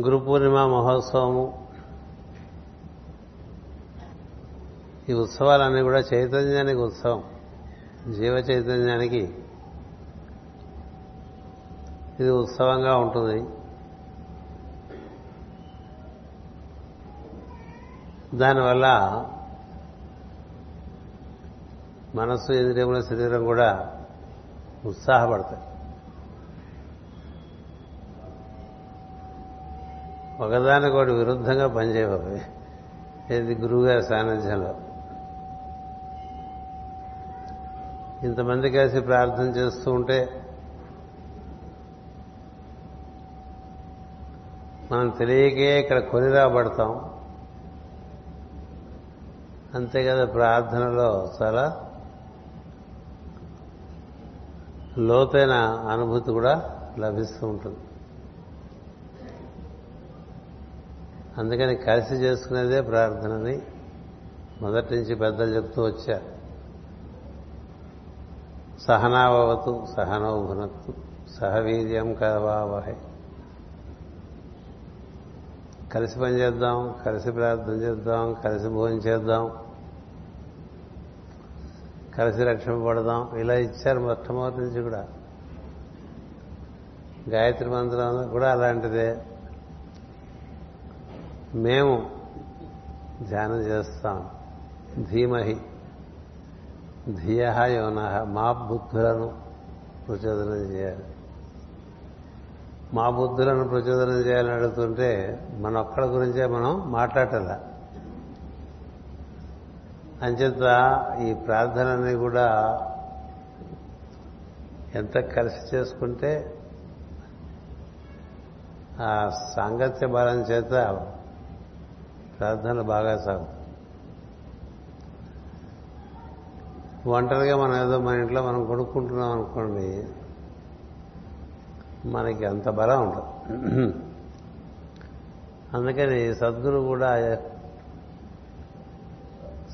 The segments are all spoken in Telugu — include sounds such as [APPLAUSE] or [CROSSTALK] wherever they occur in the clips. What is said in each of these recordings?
గురు పూర్ణిమ మహోత్సవము. ఈ ఉత్సవాలన్నీ కూడా చైతన్యానికి ఉత్సవం. జీవ చైతన్యానికి ఇది ఉత్సవంగా ఉంటుంది. దానివల్ల మనస్సు ఇంద్రియముల శరీరం కూడా ఉత్సాహపడతాయి. ఒకదానికొకటి విరుద్ధంగా పనిచేయవు ఇది గురువుగారి సాన్నిధ్యంలో? ఇంతమంది కలిసి ప్రార్థన చేస్తూ ఉంటే మనం తెలియకే ఇక్కడ కొనిరాబడతాం అంతే కదా ప్రార్థనలో చాలా లోతైన అనుభూతి కూడా లభిస్తూ ఉంటుంది. అందుకని కలిసి చేసుకునేదే ప్రార్థనని మొదటి నుంచి పెద్దలు చెప్తూ వచ్చారు సహనావతు సహనోభునత్తు సహవీర్యం కవావహై కలిసి పనిచేద్దాం కలిసి ప్రార్థన చేద్దాం కలిసి భోజనం చేద్దాం కలిసి రక్షింపబడదాం ఇలా ఇచ్చారు మొట్టమొదటి నుంచి కూడా. గాయత్రి మంత్రం కూడా అలాంటిదే. మేము ధ్యానం చేస్తాం. ధీమహి. ధియ యోన మా బుద్ధులను ప్రచోదనం చేయాలి. మా బుద్ధులను ప్రచోదనం చేయాలని అడుగుతుంటే మన ఒక్కడి గురించే మనం మాట్లాడాల. అంచేత ఈ ప్రార్థనని కూడా ఎంత కలిసి చేసుకుంటే ఆ సాంగత్య బలం చేత ప్రార్థనలు బాగా సాగు. ఒంటరిగా మనం ఏదో మన ఇంట్లో మనం కొనుక్కుంటున్నాం అనుకోండి మనకి అంత బలం ఉంటుంది అందుకని సద్గురు కూడా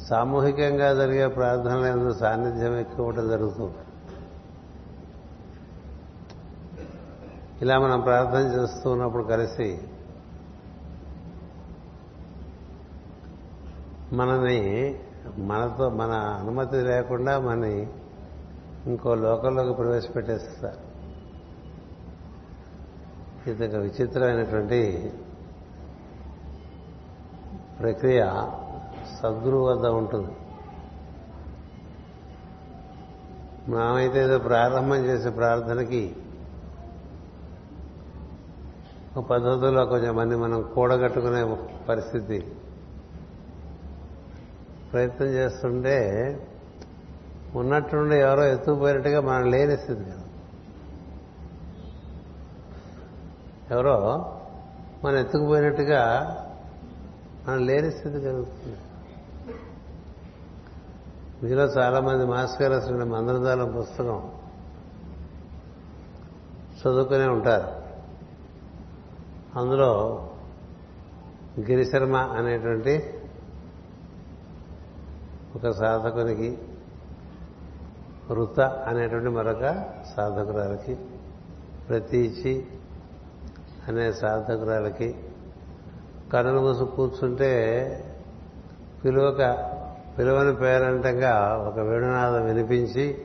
సామూహికంగా జరిగే ప్రార్థనలు ఎందుకు సాన్నిధ్యం ఎక్కువ జరుగుతుంది ఇలా మనం ప్రార్థన చేస్తూ ఉన్నప్పుడు కలిసి మనని మనతో మన అనుమతి లేకుండా మనని ఇంకో లోకంలోకి ప్రవేశపెట్టేస్తారు. ఇది ఒక విచిత్రమైనటువంటి ప్రక్రియ సద్గురువు వద్ద ఉంటుంది. మనమైతే ఏదో ప్రారంభం చేసే ప్రార్థనకి ఒక పద్ధతుల్లో కొంచెం మంది మనం కూడగట్టుకునే పరిస్థితి. ప్రయత్నం చేస్తుంటే ఉన్నట్టుండి ఎవరో ఎత్తుకుపోయినట్టుగా మనం లేని స్థితి కదా. ఎవరో మనం ఎత్తుకుపోయినట్టుగా మనం లేని స్థితి కలుగుతుంది మీలో చాలా మంది గారు అసలు మందరదాలం పుస్తకం చదువుకునే ఉంటారు. అందులో గిరిశర్మ అనేటువంటి ఒక సాధకునికి వృత అనేటువంటి మరొక సాధకురాలకి ప్రతీచి అనే సాధకురాలకి కన్నులు మూసి కూర్చుంటే పిలువక పిలువని పేరంటంగా ఒక వేణునాదం వినిపించి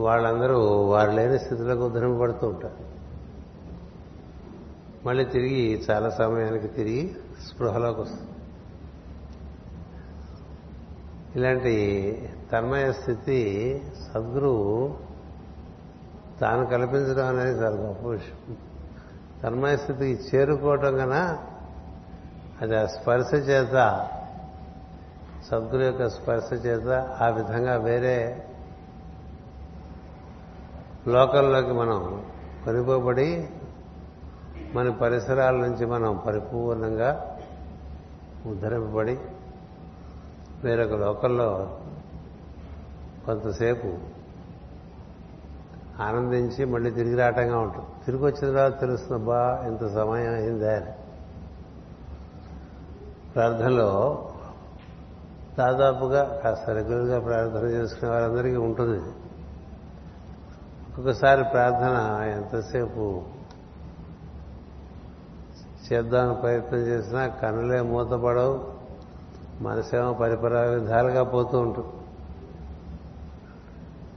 వాళ్ళందరూ వారు లేని స్థితిలోకి ఉద్ధరింపబడుతూ ఉంటారు. మళ్ళీ తిరిగి చాలా సమయానికి తిరిగి స్పృహలోకి వస్తుంది. ఇలాంటి తన్మయ స్థితి సద్గురువు తాను కల్పించడం అనేది చాలా గొప్ప విషయం. తన్మయ స్థితికి చేరుకోవటం కన్నా అది ఆ స్పర్శ చేత సద్గురు యొక్క స్పర్శ చేత ఆ విధంగా వేరే లోకంలోకి మనం కొనిపోబడి మన పరిసరాల నుంచి మనం పరిపూర్ణంగా ఉద్ధరింపబడి వేరొక లోకంలో కొంతసేపు ఆనందించి మళ్ళీ తిరిగి రావటంగా ఉంటుంది. తిరిగి వచ్చిన తర్వాత తెలుస్తుంది బా ఇంత సమయం అయిందా అని. ప్రార్థనలో దాదాపుగా కాస్త రెగ్యులర్గా ప్రార్థన చేసుకునే వారందరికీ ఉంటుంది. ఒక్కొక్కసారి ప్రార్థన ఎంతసేపు చేద్దామని ప్రయత్నం చేసినా కన్నులే మూతపడవు. మనసేమో పరిపర విధాలుగా పోతూ ఉంటుంది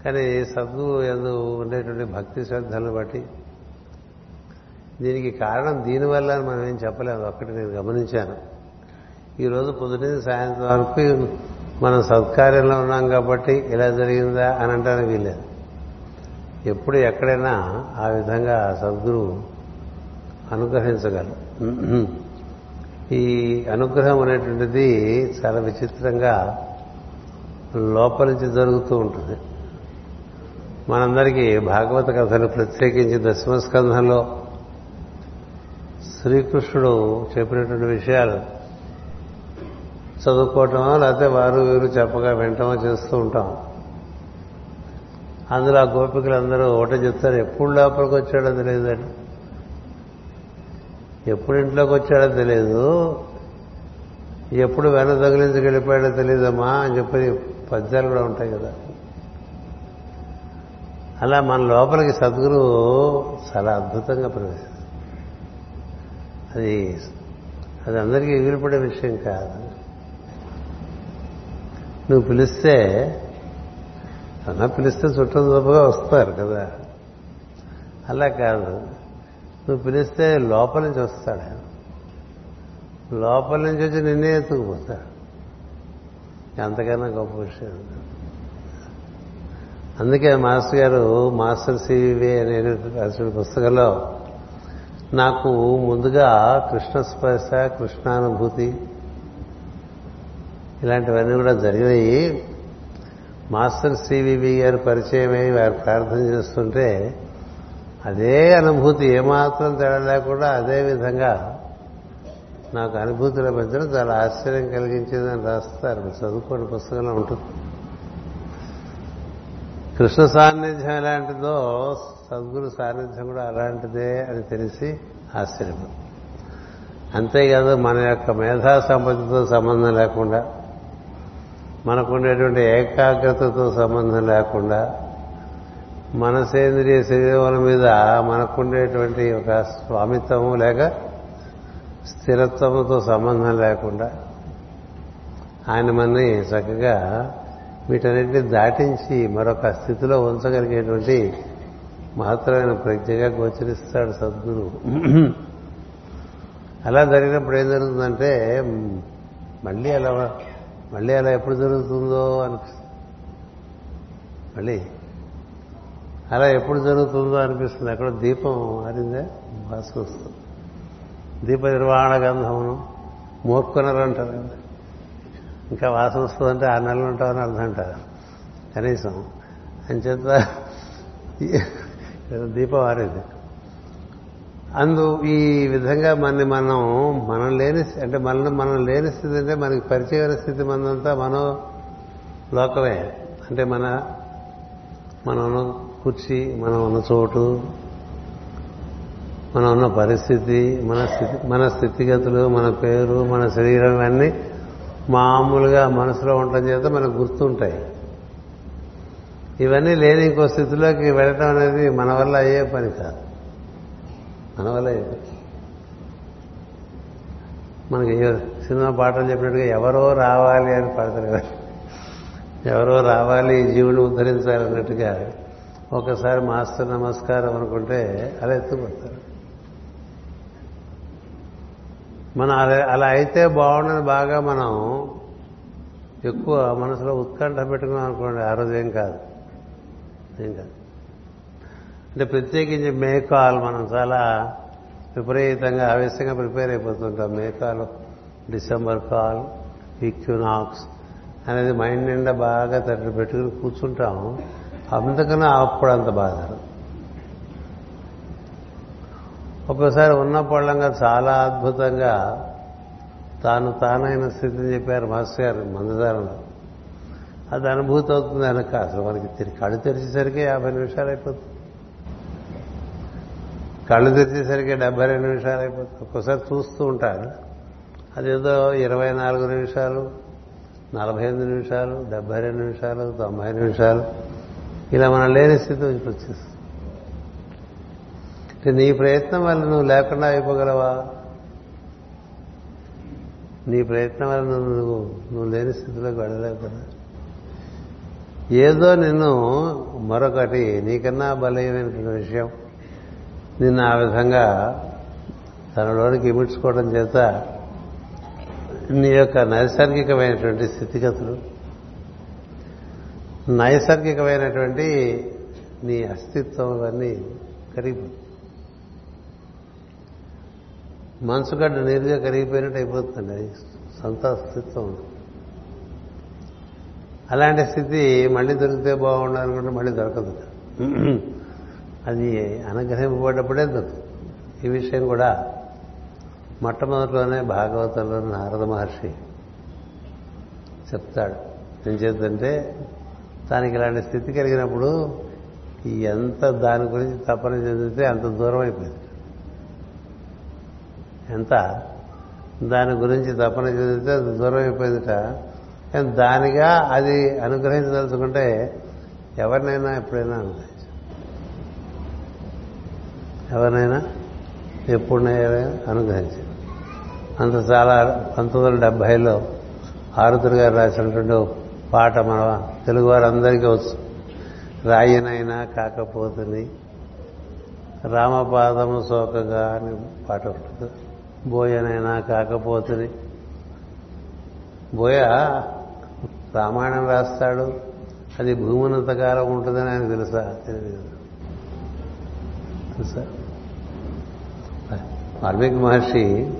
కానీ సద్గురు ఎందు ఉండేటువంటి భక్తి శ్రద్ధలను బట్టి దీనికి కారణం దీనివల్ల మనం ఏం చెప్పలేదు ఒక్కటి నేను గమనించాను. ఈరోజు పొద్దున సాయంత్రం వరకు మనం సత్కార్యంలో ఉన్నాం కాబట్టి ఇలా జరిగిందా అని అంటానికి వీలేదు ఎప్పుడు ఎక్కడైనా ఆ విధంగా సద్గురు అనుగ్రహించగలరు. ఈ అనుగ్రహం అనేటువంటిది చాలా విచిత్రంగా లోపల నుంచి జరుగుతూ ఉంటుంది. మనందరికీ భాగవత కథలు ప్రత్యేకించి దశమస్కంధంలో శ్రీకృష్ణుడు చెప్పినటువంటి విషయాలు చదువుకోవటమో లేకపోతే వారు వీరు చెప్పగా వింటమో చేస్తూ ఉంటాం. అందులో ఆ గోపికలందరూ ఒకటే చెప్తారు ఎప్పుడు లోపలికి వచ్చాడో తెలియదండి ఎప్పుడు ఇంట్లోకి వచ్చాడో తెలియదు ఎప్పుడు వెన తగిలించి వెళ్ళిపోయాడో తెలియదమ్మా అని చెప్పి పద్యాలు కూడా ఉంటాయి కదా. అలా మన లోపలికి సద్గురు చాలా అద్భుతంగా ప్రవేశిస్తుంది అది అది అందరికీ ఎగిరిపడే విషయం కాదు. నువ్వు పిలిస్తే అన్న పిలిస్తే చుట్టం తప్పుగా వస్తారు కదా. అలా కాదు. నువ్వు పిలిస్తే లోపల నుంచి వస్తాడు? ఆయన లోపల నుంచి వచ్చి నిన్నే ఎత్తుకుపోతాడు అంతకన్నా గొప్ప విషయం. అందుకే మాస్టర్ గారు మాస్టర్ సివివి అనే రాసిన పుస్తకంలో నాకు ముందుగా కృష్ణ స్పర్శ కృష్ణానుభూతి ఇలాంటివన్నీ కూడా జరిగినాయి. మాస్టర్ సివివి గారు పరిచయమై వారు ప్రార్థన చేస్తుంటే అదే అనుభూతి ఏమాత్రం తేడా లేకుండా అదే విధంగా నాకు అనుభూతుల మధ్యన చాలా ఆశ్చర్యం కలిగించిందని రాస్తారు. చదువుకోని పుస్తకంలో ఉంటుంది. కృష్ణ సాన్నిధ్యం ఎలాంటిదో సద్గురు సాన్నిధ్యం కూడా అలాంటిదే అని తెలిసి ఆశ్చర్యం. అంతేకాదు మన యొక్క మేధా సంపత్తితో సంబంధం లేకుండా మనకుండేటువంటి ఏకాగ్రతతో సంబంధం లేకుండా మనసేంద్రియ శరీరముల మీద మనకుండేటువంటి ఒక స్వామిత్వము లేక స్థిరత్వముతో సంబంధం లేకుండా ఆయన మనని చక్కగా వీటన్నిటిని దాటించి మరొక స్థితిలో ఉంచగలిగేటువంటి మహత్తరమైన ప్రజ్ఞగా గోచరిస్తాడు సద్గురు. అలా జరిగినప్పుడు ఏం జరుగుతుందంటే మళ్ళీ అలా మళ్ళీ అలా ఎప్పుడు జరుగుతుందో అనిపిస్తుంది. మళ్ళీ అలా ఎప్పుడు జరుగుతుందో అనిపిస్తుంది. అక్కడ దీపం మారిందే వాసన వస్తుంది. దీప నిర్వహణ గంధమును మోర్కొనరు అంటారు కదా ఇంకా వాసన వస్తుందంటే ఆ నెలలు ఉంటామని అర్థం అంటారు కనీసం. అంచేత దీపం ఆరేది అందు ఈ విధంగా మనని మనం మనం లేని అంటే మనల్ని మనం లేని స్థితి అంటే మనకి పరిచయమైన స్థితి మనంతా మనో లోకమే అంటే మన మనం ఉన్న కుర్చీ మనం ఉన్న చోటు మనం ఉన్న పరిస్థితి మన స్థితి మన స్థితిగతులు మన పేరు మన శరీరం ఇవన్నీ మామూలుగా మనసులో ఉండటం చేత మనకు గుర్తుంటాయి. ఇవన్నీ లేని ఇంకో స్థితిలోకి వెళ్ళటం అనేది మన వల్ల అయ్యే పని కాదు. మన వల్ల అయ్యే పని. మనకి సినిమా పాటలు చెప్పినట్టుగా ఎవరో రావాలి అని పడతారు కదా ఎవరో రావాలి ఈ జీవుని ఉద్ధరించాలన్నట్టుగా ఒకసారి మాస్టర్ నమస్కారం అనుకుంటే అలా ఎత్తుపడతారు మనం అలా అలా అయితే బాగుండని బాగా మనం ఎక్కువ మనసులో ఉత్కంఠ పెట్టుకున్నాం అనుకోండి ఆ రోజు ఏం కాదు. ఏం కాదు. అంటే ప్రత్యేకించి మేకాల్ మనం చాలా విపరీతంగా ఆవేశంగా prepare అయిపోతుంటాం. May call December call equinox అనేది మైండ్ నిండా బాగా తట్టు పెట్టుకుని కూర్చుంటాం. అందుకనే అప్పుడు అంత బాధ. ఒక్కోసారి ఉన్నప్పుడంగా చాలా అద్భుతంగా తాను తానైన స్థితిని చెప్పారు మాస్టర్ గారు మందదారంలో అది అనుభూతి అవుతుంది అనక అసలు మనకి కళ్ళు తెరిచేసరికి యాభై నిమిషాలు అయిపోతుంది. కళ్ళు తెరిచేసరికి డెబ్బై రెండు నిమిషాలు అయిపోతుంది. ఒక్కోసారి చూస్తూ ఉంటారు. అదేదో ఇరవై నాలుగు నిమిషాలు నలభై ఎనిమిది నిమిషాలు డెబ్బై రెండు నిమిషాలు తొంభై నిమిషాలు. ఇలా మనం లేని స్థితి వచ్చేస్తుంది నీ ప్రయత్నం వల్ల నువ్వు లేకుండా అయిపోగలవా? నీ ప్రయత్నం వల్ల నువ్వు నువ్వు లేని స్థితిలోకి వెళ్ళలేవు కదా. ఏదో నిన్ను మరొకటి నీకన్నా బలమైనటువంటి విషయం. నిన్ను ఆ విధంగా తనలోనికి ఇమిడ్చుకోవడం చేత నీ యొక్క నైసర్గికమైనటువంటి స్థితిగతులు నైసర్గికమైనటువంటి నీ అస్తిత్వం ఇవన్నీ కరిగిపోతుంది మనసుగడ్డ నీరుగా కరిగిపోయినట్టు అయిపోతుంది అది సొంత అస్తిత్వం. అలాంటి స్థితి మళ్ళీ దొరికితే బాగుండాలనుకుంటే మళ్ళీ దొరకదు. అది అనుగ్రహింపబడ్డప్పుడే దొరుకుతుంది. ఈ విషయం కూడా మొట్టమొదటిలోనే భాగవతంలో నారద మహర్షి చెప్తాడు. ఏం చేద్దంటే తనకి ఇలాంటి స్థితి కలిగినప్పుడు ఎంత దాని గురించి తపన చెందితే అంత దూరం అయిపోయింది. ఎంత? దాని గురించి తపన చెందితే అది దూరం అయిపోయిందిట. కానీ దానిగా అది అనుగ్రహించదలుచుకుంటే ఎవరినైనా ఎప్పుడైనా అనుగ్రహించ ఎవరినైనా ఎప్పుడైనా అనుగ్రహించారు అంత చాలా పంతొమ్మిది వందల డెబ్బైలో ఆరుతురు గారు రాసినటువంటి పాట మన తెలుగు వారందరికీ వచ్చు. రాయినైనా కాకపోతుంది రామపాదము సోకగా అని పాట ఉంటుంది. బోయనైనా కాకపోతుంది బోయ రామాయణం రాస్తాడు. అది భూమినంతకాలం ఉంటుందని ఆయన తెలుసా? తెలియదు తెలుసా? వాల్మీకి మహర్షి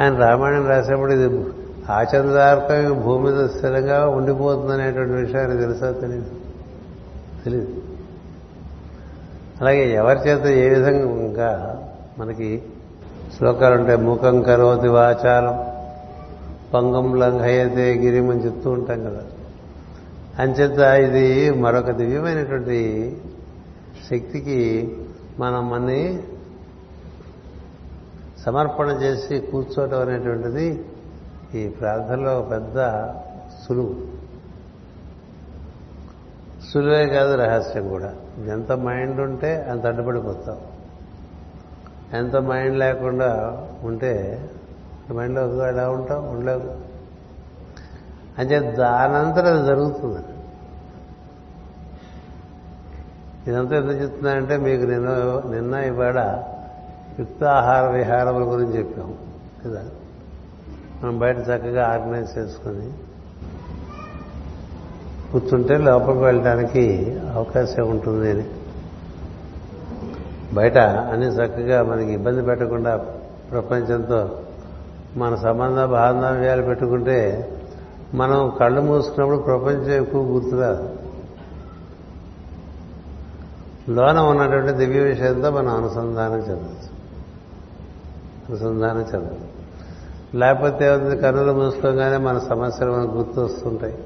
ఆయన రామాయణం రాసేప్పుడు ఇది ఆచందార్కం భూమి మీద స్థిరంగా ఉండిపోతుంది అనేటువంటి విషయాన్ని తెలుసా? తెలియదు తెలియదు అలాగే ఎవరి చేత ఏ విధంగా మనకి శ్లోకాలు ఉంటాయి ముఖం కరోతి వాచాలం పంగం లంఘయతే గిరిం అని చెప్తూ ఉంటాం కదా. అంచేత ఇది మరొక దివ్యమైనటువంటి శక్తికి మనం మన్ని సమర్పణ చేసి కూర్చోవటం అనేటువంటిది ఈ ప్రార్థనలో పెద్ద సులువు. సులువే కాదు రహస్యం కూడా. ఎంత మైండ్ ఉంటే అంత అడ్డుపడిపోతాం. ఎంత మైండ్ లేకుండా ఉంటే మైండ్లో ఎలా ఉంటాం? ఉండలేవు అంటే దానంతరం అది జరుగుతుంది. ఇదంతా ఎందుకు చెప్తున్నానంటే మీకు నిన్న నిన్న ఇవాడ యుక్తాహార విహారముల గురించి చెప్పాము కదా? మనం బయట చక్కగా ఆర్గనైజ్ చేసుకుని కూర్చుంటే లోపలికి వెళ్ళడానికి అవకాశం ఉంటుంది అని. బయట అన్ని చక్కగా మనకి ఇబ్బంది పెట్టకుండా ప్రపంచంతో మన సంబంధ బాంధవ్యాలు పెట్టుకుంటే మనం కళ్ళు మూసుకున్నప్పుడు ప్రపంచం ఎక్కువ గుర్తురాదు. లోన ఉన్నటువంటి దివ్య విషయంతో మనం అనుసంధానం చెందచ్చు. అనుసంధానం చెందదు. లేకపోతే ఏముంది? కన్నులు మూసుకోగానే మన సమస్యలు మనకు గుర్తొస్తుంటాయి.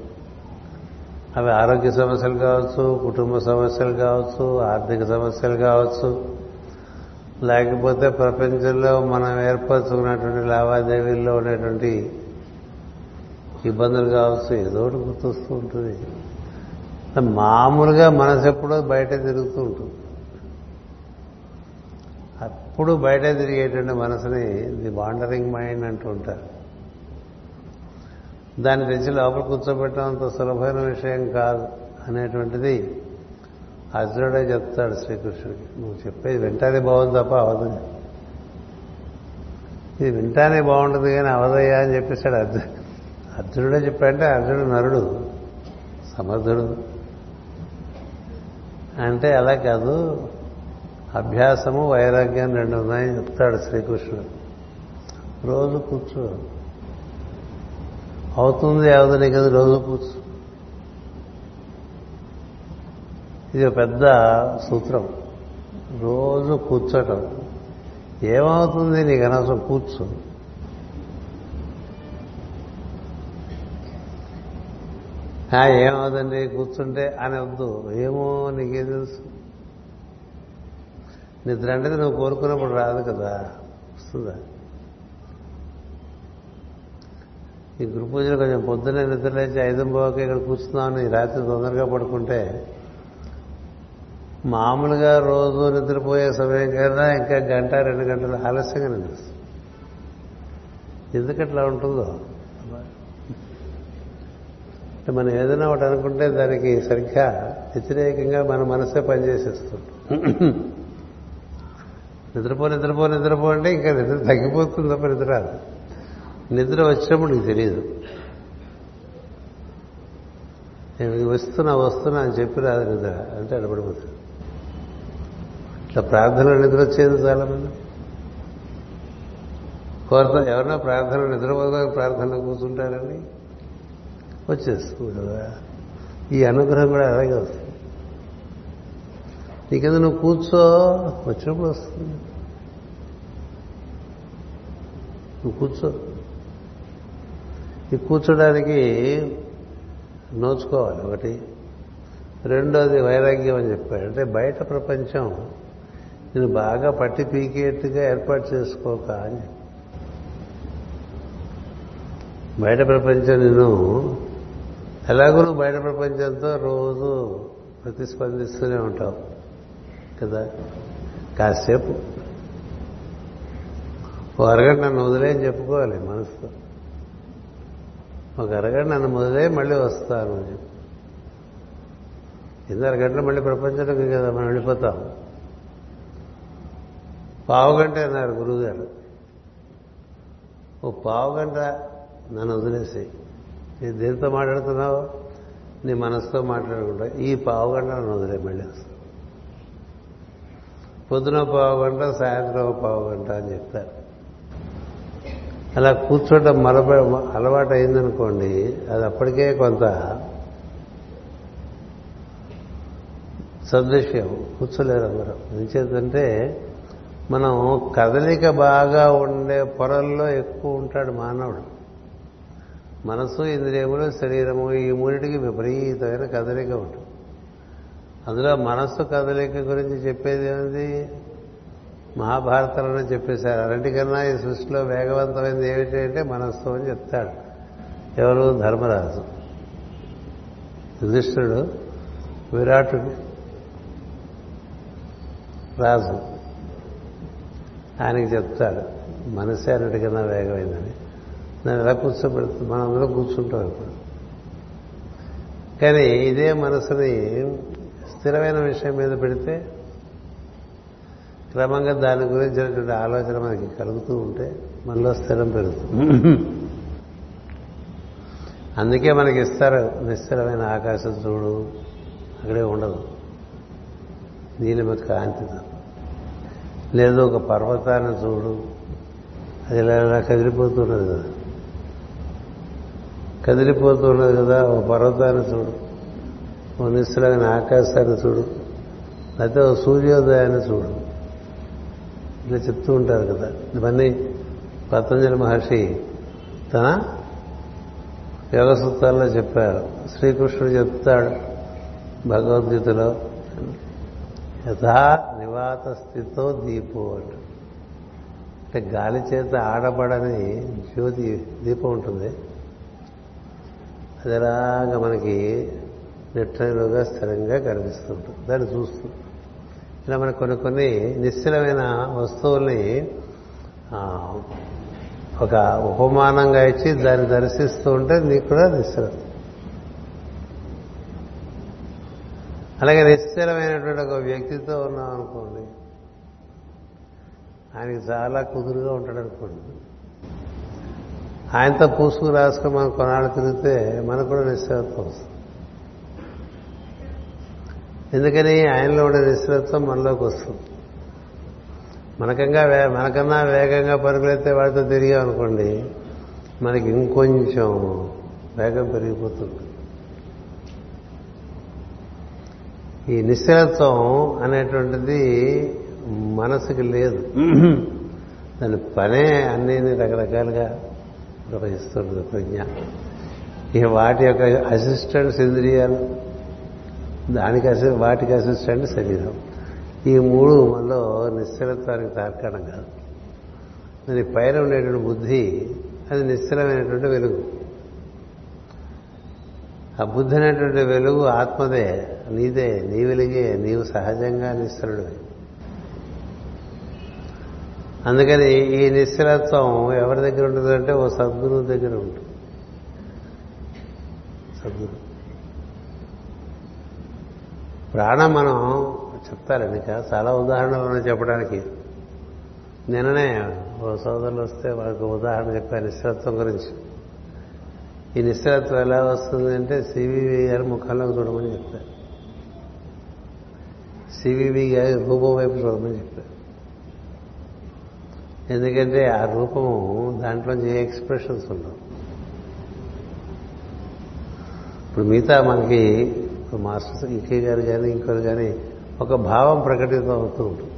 అవి ఆరోగ్య సమస్యలు కావచ్చు కుటుంబ సమస్యలు కావచ్చు ఆర్థిక సమస్యలు కావచ్చు. లేకపోతే ప్రపంచంలో మనం ఏర్పరచుకున్నటువంటి లావాదేవీల్లో ఉండేటువంటి ఇబ్బందులు కావచ్చు ఏదో ఒకటి గుర్తొస్తూ ఉంటుంది. మామూలుగా మనసు ఎప్పుడో బయట తిరుగుతూ ఉంటుంది. ఎప్పుడు బయట తిరిగేటువంటి మనసుని ది వాండరింగ్ మైండ్ అంటూ ఉంటారు. దాన్ని తెచ్చి లోపల కూర్చోబెట్టడం అంత సులభమైన విషయం కాదు అనేటువంటిది అర్జునుడే చెప్తాడు శ్రీకృష్ణుడికి. నువ్వు చెప్పేది వింటానే బాగుంది తప్ప అవదు. ఇది వింటానే బాగుంటుంది కానీ అవదయ్యా అని చెప్పేశాడు అర్జున్ అర్జునుడే చెప్పాడంటే అర్జునుడు నరుడు సమర్థుడు. అంటే అలా కాదు. అభ్యాసము వైరాగ్యం రెండు ఉన్నాయని చెప్తాడు శ్రీకృష్ణుడు. రోజు కూర్చో. అవుతుంది అవదని కదా రోజు కూర్చో. ఇది ఒక పెద్ద సూత్రం. రోజు కూర్చోటం. ఏమవుతుంది నీకు అనవసరం? కూర్చో. ఏమవుతుంది? కూర్చుంటే అని వద్దు. ఏమో నీకేం తెలుసు? నిద్ర అంటే నువ్వు కోరుకున్నప్పుడు రాదు కదా. వస్తుందా? ఈ గురు పూజలు కొంచెం పొద్దున్న నిద్ర లేచి ఐదు పోక ఇక్కడ కూర్చున్నామని రాత్రి తొందరగా పడుకుంటే మామూలుగా రోజు నిద్రపోయే సమయం కన్నా ఇంకా గంట రెండు గంటలు ఆలస్యంగా నిద్రిస్తుంది. ఎందుకట్లా ఉంటుందో? అంటే మనం ఏదైనా ఒకటి అనుకుంటే దానికి సరిగ్గా వ్యతిరేకంగా మన మనసే పనిచేసేస్తుంది. నిద్రపో నిద్రపో నిద్రపో అంటే ఇంకా నిద్ర తగ్గిపోతుంది తప్ప నిద్ర రాదు. నిద్ర వచ్చినప్పుడు నీకు తెలియదు నేను వస్తున్నా వస్తున్నా అని చెప్పి రాదు నిద్ర. అంటే అడపడిపోతుంది. ఇట్లా ప్రార్థన నిద్ర వచ్చేది చాలా మంది కోరతా ఎవరన్నా ప్రార్థన నిద్రపోదానికి ప్రార్థన కూర్చుంటారని. వచ్చేస్తుంది కదా. ఈ అనుగ్రహం కూడా అలాగే వస్తుంది. నీ కింద నువ్వు కూర్చో వచ్చినప్పుడు వస్తుంది. నువ్వు కూర్చో. ఈ కూర్చోడానికి నోచుకోవాలి ఒకటి. రెండోది వైరాగ్యం అని చెప్పాడు. అంటే బయట ప్రపంచం నేను బాగా పట్టి పీకేట్టుగా ఏర్పాటు చేసుకోక అని బయట ప్రపంచం నేను ఎలాగో నువ్వు బయట ప్రపంచంతో రోజు ప్రతిస్పందిస్తూనే ఉంటావు. కదా? కాసేపు. ఓ అరగంట నన్ను వదిలేని చెప్పుకోవాలి మనసుతో. ఒక అరగంట నన్ను వదిలే మళ్ళీ వస్తాను అని చెప్పి. కింద అరగంటలో మళ్ళీ ప్రపంచంలోకి కదా మనం వెళ్ళిపోతాం. పావు గంట అన్నారు గురువుగారు. ఓ పావు గంట నన్ను వదిలేసి నీ దేనితో మాట్లాడుతున్నావు? నీ మనసుతో మాట్లాడకుండా ఈ పావు గంట నన్ను వదిలే మళ్ళీ వస్తా పొద్దున పావు గంట సాయంత్రం పావు గంట అని చెప్తారు. అలా కూర్చోటం మరప అలవాటు అయిందనుకోండి అది అప్పటికే కొంత సదృశ్యం కూర్చోలేరు అందరూ. ఎంచేతంటే మనం కదలిక బాగా ఉండే పొరల్లో ఎక్కువ ఉంటాడు మానవుడు. మనసు ఇంద్రియములు శరీరము ఈ మూడింటికి విపరీతమైన కదలిక ఉంటుంది. అందులో మనస్సు కదలిక గురించి చెప్పేది ఏమిటి? మహాభారతంలోనే చెప్పేశారు. అన్నిటికన్నా ఈ సృష్టిలో వేగవంతమైనది ఏమిటి మనస్సు అని చెప్తాడు. ఎవరు? ధర్మరాజు. యుధిష్ఠుడు విరాటుడు రాజు. ఆయనకి చెప్తాడు మనసే అన్నిటికన్నా వేగమైందని. దాన్ని ఎలా కూర్చోబెడుతుంది మనం అందరం కూర్చుంటాం ఇప్పుడు. కానీ ఇదే మనసుని స్థిరమైన విషయం మీద పెడితే క్రమంగా దాని గురించినటువంటి ఆలోచన మనకి కలుగుతూ ఉంటే మనలో స్థిరం పెరుగుతుంది. అందుకే మనకి ఇస్తారు నిశ్చలమైన ఆకాశం చూడు అక్కడే ఉండదు. నీలిమ కాంతితో లేదు ఒక పర్వతాన్ని చూడు అది ఇలా ఇలా కదిలిపోతున్నది కదా. కదిలిపోతున్నది కదా ఒక పర్వతాన్ని చూడు. నిశ్చలమైన ఆకాశాన్ని చూడు లేకపోతే ఓ సూర్యోదయాన్ని చూడు. ఇట్లా చెప్తూ ఉంటారు కదా. ఇవన్నీ పతంజలి మహర్షి తన యోగ సూత్రాల్లో చెప్పారు. శ్రీకృష్ణుడు చెప్తాడు భగవద్గీతలో యథా నివాత స్థితితో దీపో అంటే గాలి చేత ఆడబడని జ్యోతి దీపం ఉంటుంది. అది ఎలాగ మనకి నిట్టలుగా స్థిరంగా కనిపిస్తుంటుంది దాన్ని చూస్తూ. ఇలా మనకు కొన్ని కొన్ని నిశ్చలమైన వస్తువుల్ని ఒక ఉపమానంగా ఇచ్చి దాన్ని దర్శిస్తూ ఉంటే నీకు కూడా నిశ్చలం. అలాగే నిశ్చలమైనటువంటి ఒక వ్యక్తితో ఉన్నాం అనుకోండి. ఆయనకి చాలా కుదురుగా ఉంటాడు అనుకోండి. ఆయనతో పూసుకు రాసుకుని మనం కొనాళ్ళు తిరిగితే మనకు కూడా నిశ్చలత్వం వస్తుంది. ఎందుకని ఆయనలో ఉండే నిశ్చితత్వం మనలోకి వస్తుంది. మనకంగా మనకన్నా వేగంగా పరుగులైతే వాడితో తిరిగామనుకోండి మనకి ఇంకొంచెం వేగం పెరిగిపోతుంది. ఈ నిశ్చలత్వం అనేటువంటిది మనసుకి లేదు. దాని పనే అన్ని రకరకాలుగా నిర్వహిస్తుంది ప్రజ్ఞ. ఇక వాటి యొక్క అసిస్టెంట్స్ ఇంద్రియాలు దానికి వాటికి అసిస్టెంట్ శరీరం. ఈ మూడు మనలో నిశ్చలత్వానికి తార్కాణం కాదు. దాని పైన ఉండేటువంటి బుద్ధి అది నిశ్చలమైనటువంటి వెలుగు. ఆ బుద్ధి అనేటువంటి వెలుగు ఆత్మదే నీదే నీ వెలుగే నీవు సహజంగా నిశ్చలుడివి. అందుకని ఈ నిశ్చలత్వం ఎవరి దగ్గర ఉంటుందంటే ఓ సద్గురువు దగ్గర ఉంటుంది. సద్గురు ప్రాణం మనం చెప్తారండి చాలా ఉదాహరణలు చెప్పడానికి. నిన్ననే ఓ సోదరులు వస్తే వాళ్ళకు ఉదాహరణ చెప్పారు నిశ్చలత్వం గురించి. ఈ నిశ్చలత్వం ఎలా వస్తుంది అంటే సివివి గారి ముఖంలో చూడమని చెప్తారు సివివి గారి రూపం వైపు చూడమని చెప్పారు. ఎందుకంటే ఆ రూపము దాంట్లో ఏ ఎక్స్ప్రెషన్స్ ఉండవు. ఇప్పుడు మిగతా మనకి మాస్టర్స్ ఇంకే గారు కానీ ఇంకోరు కానీ ఒక భావం ప్రకటితం అవుతూ ఉంటుంది.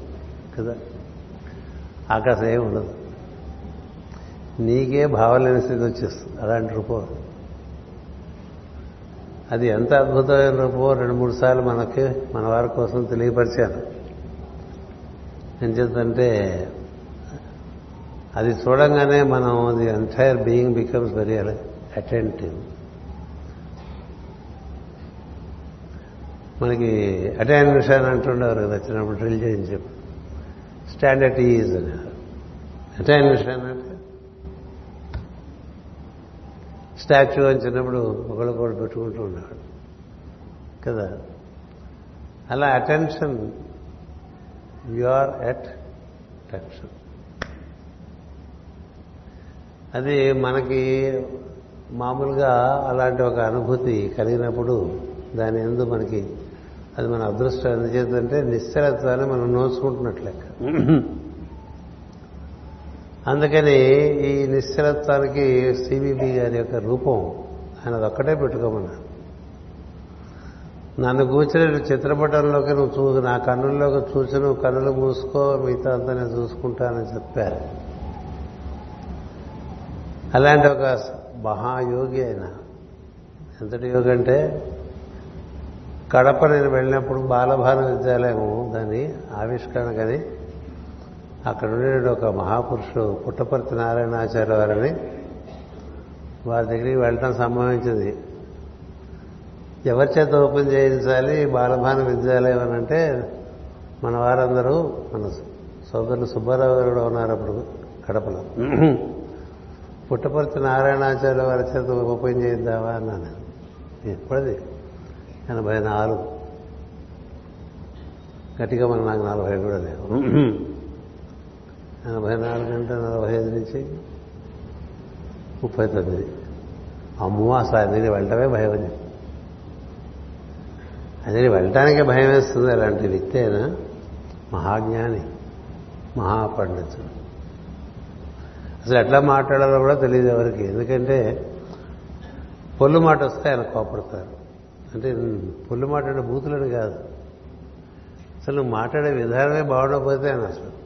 కదా? ఆకాశం ఏమి ఉండదు. నీకే భావం లేని స్థితి వచ్చేస్తుంది. అలాంటి రూపం అది. ఎంత అద్భుతమైన రూపం రెండు మూడు సార్లు మనకి మన వారి కోసం తెలియపరిచాను. ఏం చేద్దంటే అది చూడంగానే మనం the entire being becomes very attentive మనకి అటెన్షన్ అంటుండేవారు కదా వచ్చినప్పుడు డ్రిల్ చేయించి. స్టాండర్డ్ ఈజ్ అని. అటెన్షన్ అంటే? స్టాచ్యూ అని చిన్నప్పుడు ఒకళ్ళకొకడు పెట్టుకుంటూ ఉండేవాడు కదా? అలా attention you are at tension అది మనకి మామూలుగా అలాంటి ఒక అనుభూతి కలిగినప్పుడు దాని ఎందు మనకి అది మన అదృష్టం. ఎందుచేతంటే నిశ్చలత్వాన్ని మనం నోచుకుంటున్నట్లు అందుకని ఈ నిశ్చలత్వానికి సిబిబి గారి యొక్క రూపం ఆయన ఒక్కటే పెట్టుకోమన్నారు నన్ను కూర్చొని చిత్రపటంలోకి నువ్వు చూ నా కన్నుల్లోకి చూసి నువ్వు కన్నులు మూసుకో మిగతా అంతా నేను చూసుకుంటానని చెప్పారు. అలాంటి ఒక మహాయోగి ఆయన. ఎంతటి యోగి అంటే కడప నేను వెళ్ళినప్పుడు బాలభాన విద్యాలయం దాని ఆవిష్కరణ కది అక్కడ ఉండే ఒక మహాపురుషుడు పుట్టపర్తి నారాయణాచార్య వారని. వారి దగ్గరికి వెళ్ళటం సంభవించింది. ఎవరి చేత ఓపెన్ చేయించాలి బాలభాన విద్యాలయం అని అంటే మన వారందరూ మన సోదరులు సుబ్బారావు గారు కూడా ఉన్నారు అప్పుడు కడపలో. పుట్టపర్తి నారాయణాచార్య వారి చేత ఓపెన్ చేయిద్దామా అన్నాను ఎప్పుడది? ఎనభై నాలుగు. గట్టిగా మన నాకు నలభై కూడా లేవు ఎనభై నాలుగు అంటే నలభై ఐదు నుంచి ముప్పై తొమ్మిది. అమ్మో అసలు అన్ని వెళ్ళటమే భయం అని అది వెళ్ళటానికే భయం వేస్తుంది అలాంటి వ్యక్తి అయినా మహాజ్ఞాని మహాపండితుడు. అసలు ఎట్లా మాట్లాడాలో కూడా తెలియదు ఎవరికి. ఎందుకంటే పొల్లు మాట వస్తే ఆయన కోపడతారు. అంటే పుల్లు మాట్లాడే బూతులని కాదు. అసలు నువ్వు మాట్లాడే విధానమే బాగుండకపోతే అని అసలు.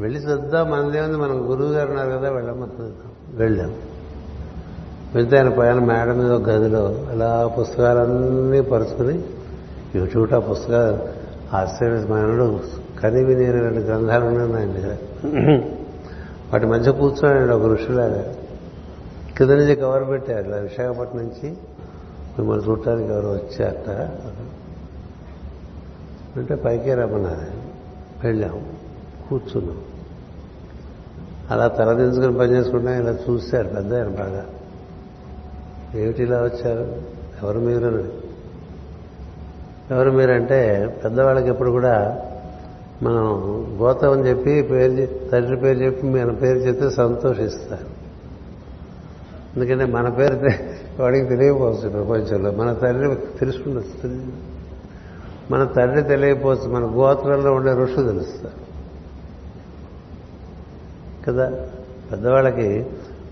వెళ్ళి చూద్దాం మనదేముంది మనం గురువు గారు ఉన్నారు కదా వెళ్ళమని వెళ్ళాం. వెళ్తే ఆయన పైన మేడ మీద ఒక గదిలో అలా పుస్తకాలన్నీ పరుచుకుని యూట్యూబ్ ఆ పుస్తకాలు ఆశ్చర్య మనడు కనివి నీరు రెండు గ్రంథాలు ఉన్నాయి ఆయన దగ్గర. వాటి మధ్య కూర్చోండి ఒక ఋషులాగా కింద నుంచి కవర్ పెట్టారు. ఇలా విశాఖపట్నం నుంచి మిమ్మల్ని చూడటానికి ఎవరు వచ్చారట. అంటే పైకే రమ్మన్నారు. వెళ్ళాం. కూర్చున్నాం. అలా తలదించుకుని పని చేసుకుంటా ఇలా చూశారు పెద్ద ఆయన బాగా. ఏమిటి ఇలా వచ్చారు? ఎవరు మీరు? ఎవరు మీరంటే పెద్దవాళ్ళకి ఎప్పుడు కూడా మనం గోతం అని చెప్పి పేరు తండ్రి పేరు చెప్పి మన పేరు చెప్తే సంతోషిస్తారు. ఎందుకంటే మన పేరు వాడికి తెలియకపోవచ్చు ప్రపంచంలో మన తండ్రి తెలుసుకుండొచ్చు మన తండ్రి తెలియకపోవచ్చు మన గోత్రంలో ఉండే ఋషులు తెలుస్తారు. కదా? పెద్దవాళ్ళకి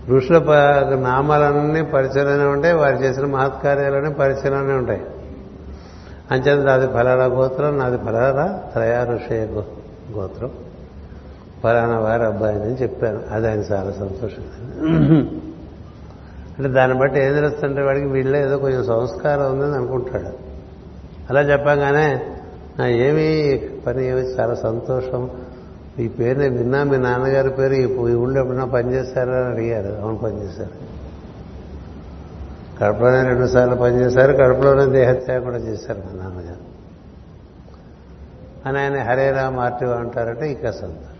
ఋషుల నామాలన్నీ పరిచయంలోనే ఉంటాయి. వారు చేసిన మహత్కార్యాలన్నీ పరిచయంలోనే ఉంటాయి. అంచేత నాది ఫలానా గోత్రం నాది ఫలానా త్రయా ఋషయ గోత్రం. ఫలానా వారి అబ్బాయిని చెప్పాను. అది ఆయన చాలా సంతోషం. అంటే దాన్ని బట్టి ఏం తెలుస్తుంటే వాడికి వీళ్ళే ఏదో కొంచెం సంస్కారం ఉందని అనుకుంటాడు. అలా చెప్పగానే ఏమి పని ఏమి చాలా సంతోషం. ఈ పేరు నేను విన్నా మీ నాన్నగారి పేరు ఈ ఊళ్ళో ఎప్పుడన్నా పనిచేశారా అని అడిగారు. అవును పనిచేశారు కడపలోనే రెండుసార్లు పనిచేశారు కడపలోనే దేహత్యాగం కూడా చేశారు మా నాన్నగారు. అని ఆయన హరే రామ్ ఆర్టీఓ అంటారంటే ఇక సంతోషం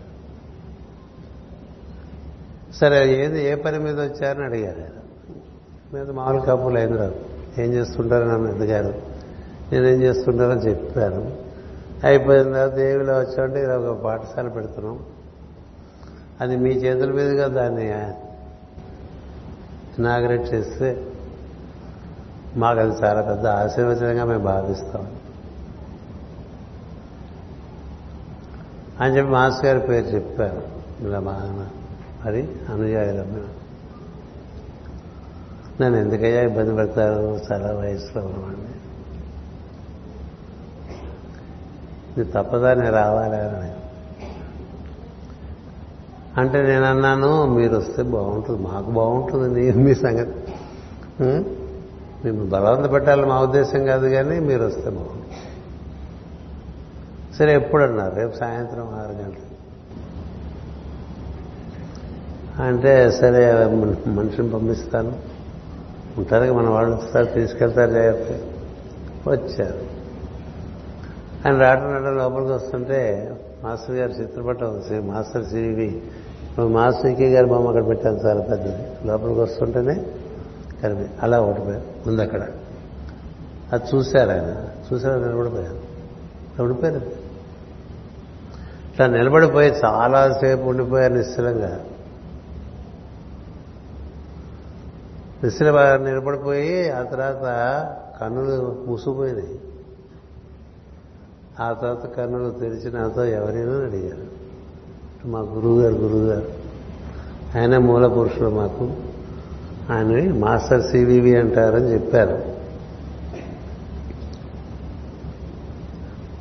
సరే ఏది? ఏ పని మీద వచ్చారని అడిగారు ఆయన. మీద మామూలు కప్పులు అయింది ఏం చేస్తుంటారు నన్ను అడిగారు నేనేం చేస్తుంటారని చెప్పాను. అయిపోయిన తర్వాత దేవిలో వచ్చామంటే ఇలా ఒక పాఠశాల పెడుతున్నాం. అది మీ చేతుల మీదుగా దాన్ని ఇనాగరేట్ చేస్తే మాకు అది చాలా పెద్ద ఆశీర్వచనంగా మేము భావిస్తాం. అని చెప్పి మాస్ గారి పేరు చెప్పారు. ఇలా మా మరి అనుయాయులమ్మ నన్ను ఎందుకయ్యా ఇబ్బంది పెడతారు? చాలా వయసులో ఉన్నవాడిని. ఇది తప్పదా? నేను రావాలని అంటే నేను అన్నాను మీరు వస్తే బాగుంటుంది. మాకు బాగుంటుంది నేను మీ సంగతి. మేము బలవంత పెట్టాలి మా ఉద్దేశం కాదు కానీ మీరు వస్తే బాగుంటుంది. సరే ఎప్పుడు అన్నారు? రేపు సాయంత్రం ఆరు గంటలు. అంటే సరే మనిషిని పంపిస్తాను. ఉంటారు మన వాళ్ళు వస్తారు తీసుకెళ్తారు జాగ్రత్త వచ్చారు. ఆయన రావడం రావడం లోపలికి వస్తుంటే మాస్టర్ గారు చిత్రపటం మాస్టర్ సివి మాస్టర్ ఈకే గారి బొమ్మ అక్కడ పెట్టాను చాలా పెద్దది. లోపలికి వస్తుంటేనే కనిపి అలా ఓడిపోయారు ముందు అక్కడ. అది చూశారు ఆయన. చూశారు నిలబడిపోయారు. నిలబడిపోయారు. ఇట్లా నిలబడిపోయి చాలాసేపు ఉండిపోయారు నిశ్చలంగా. నిశ్చల నిలబడిపోయి ఆ తర్వాత కన్నులు మూసుకుపోయినాయి. ఆ తర్వాత కన్నులు తెరిచి నాతో ఎవరైనా అడిగారు. మా గురువుగారు గురువుగారు. ఆయన మూల పురుషుడు మాకు. ఆయన మాస్టర్ సివివి అంటారని చెప్పారు.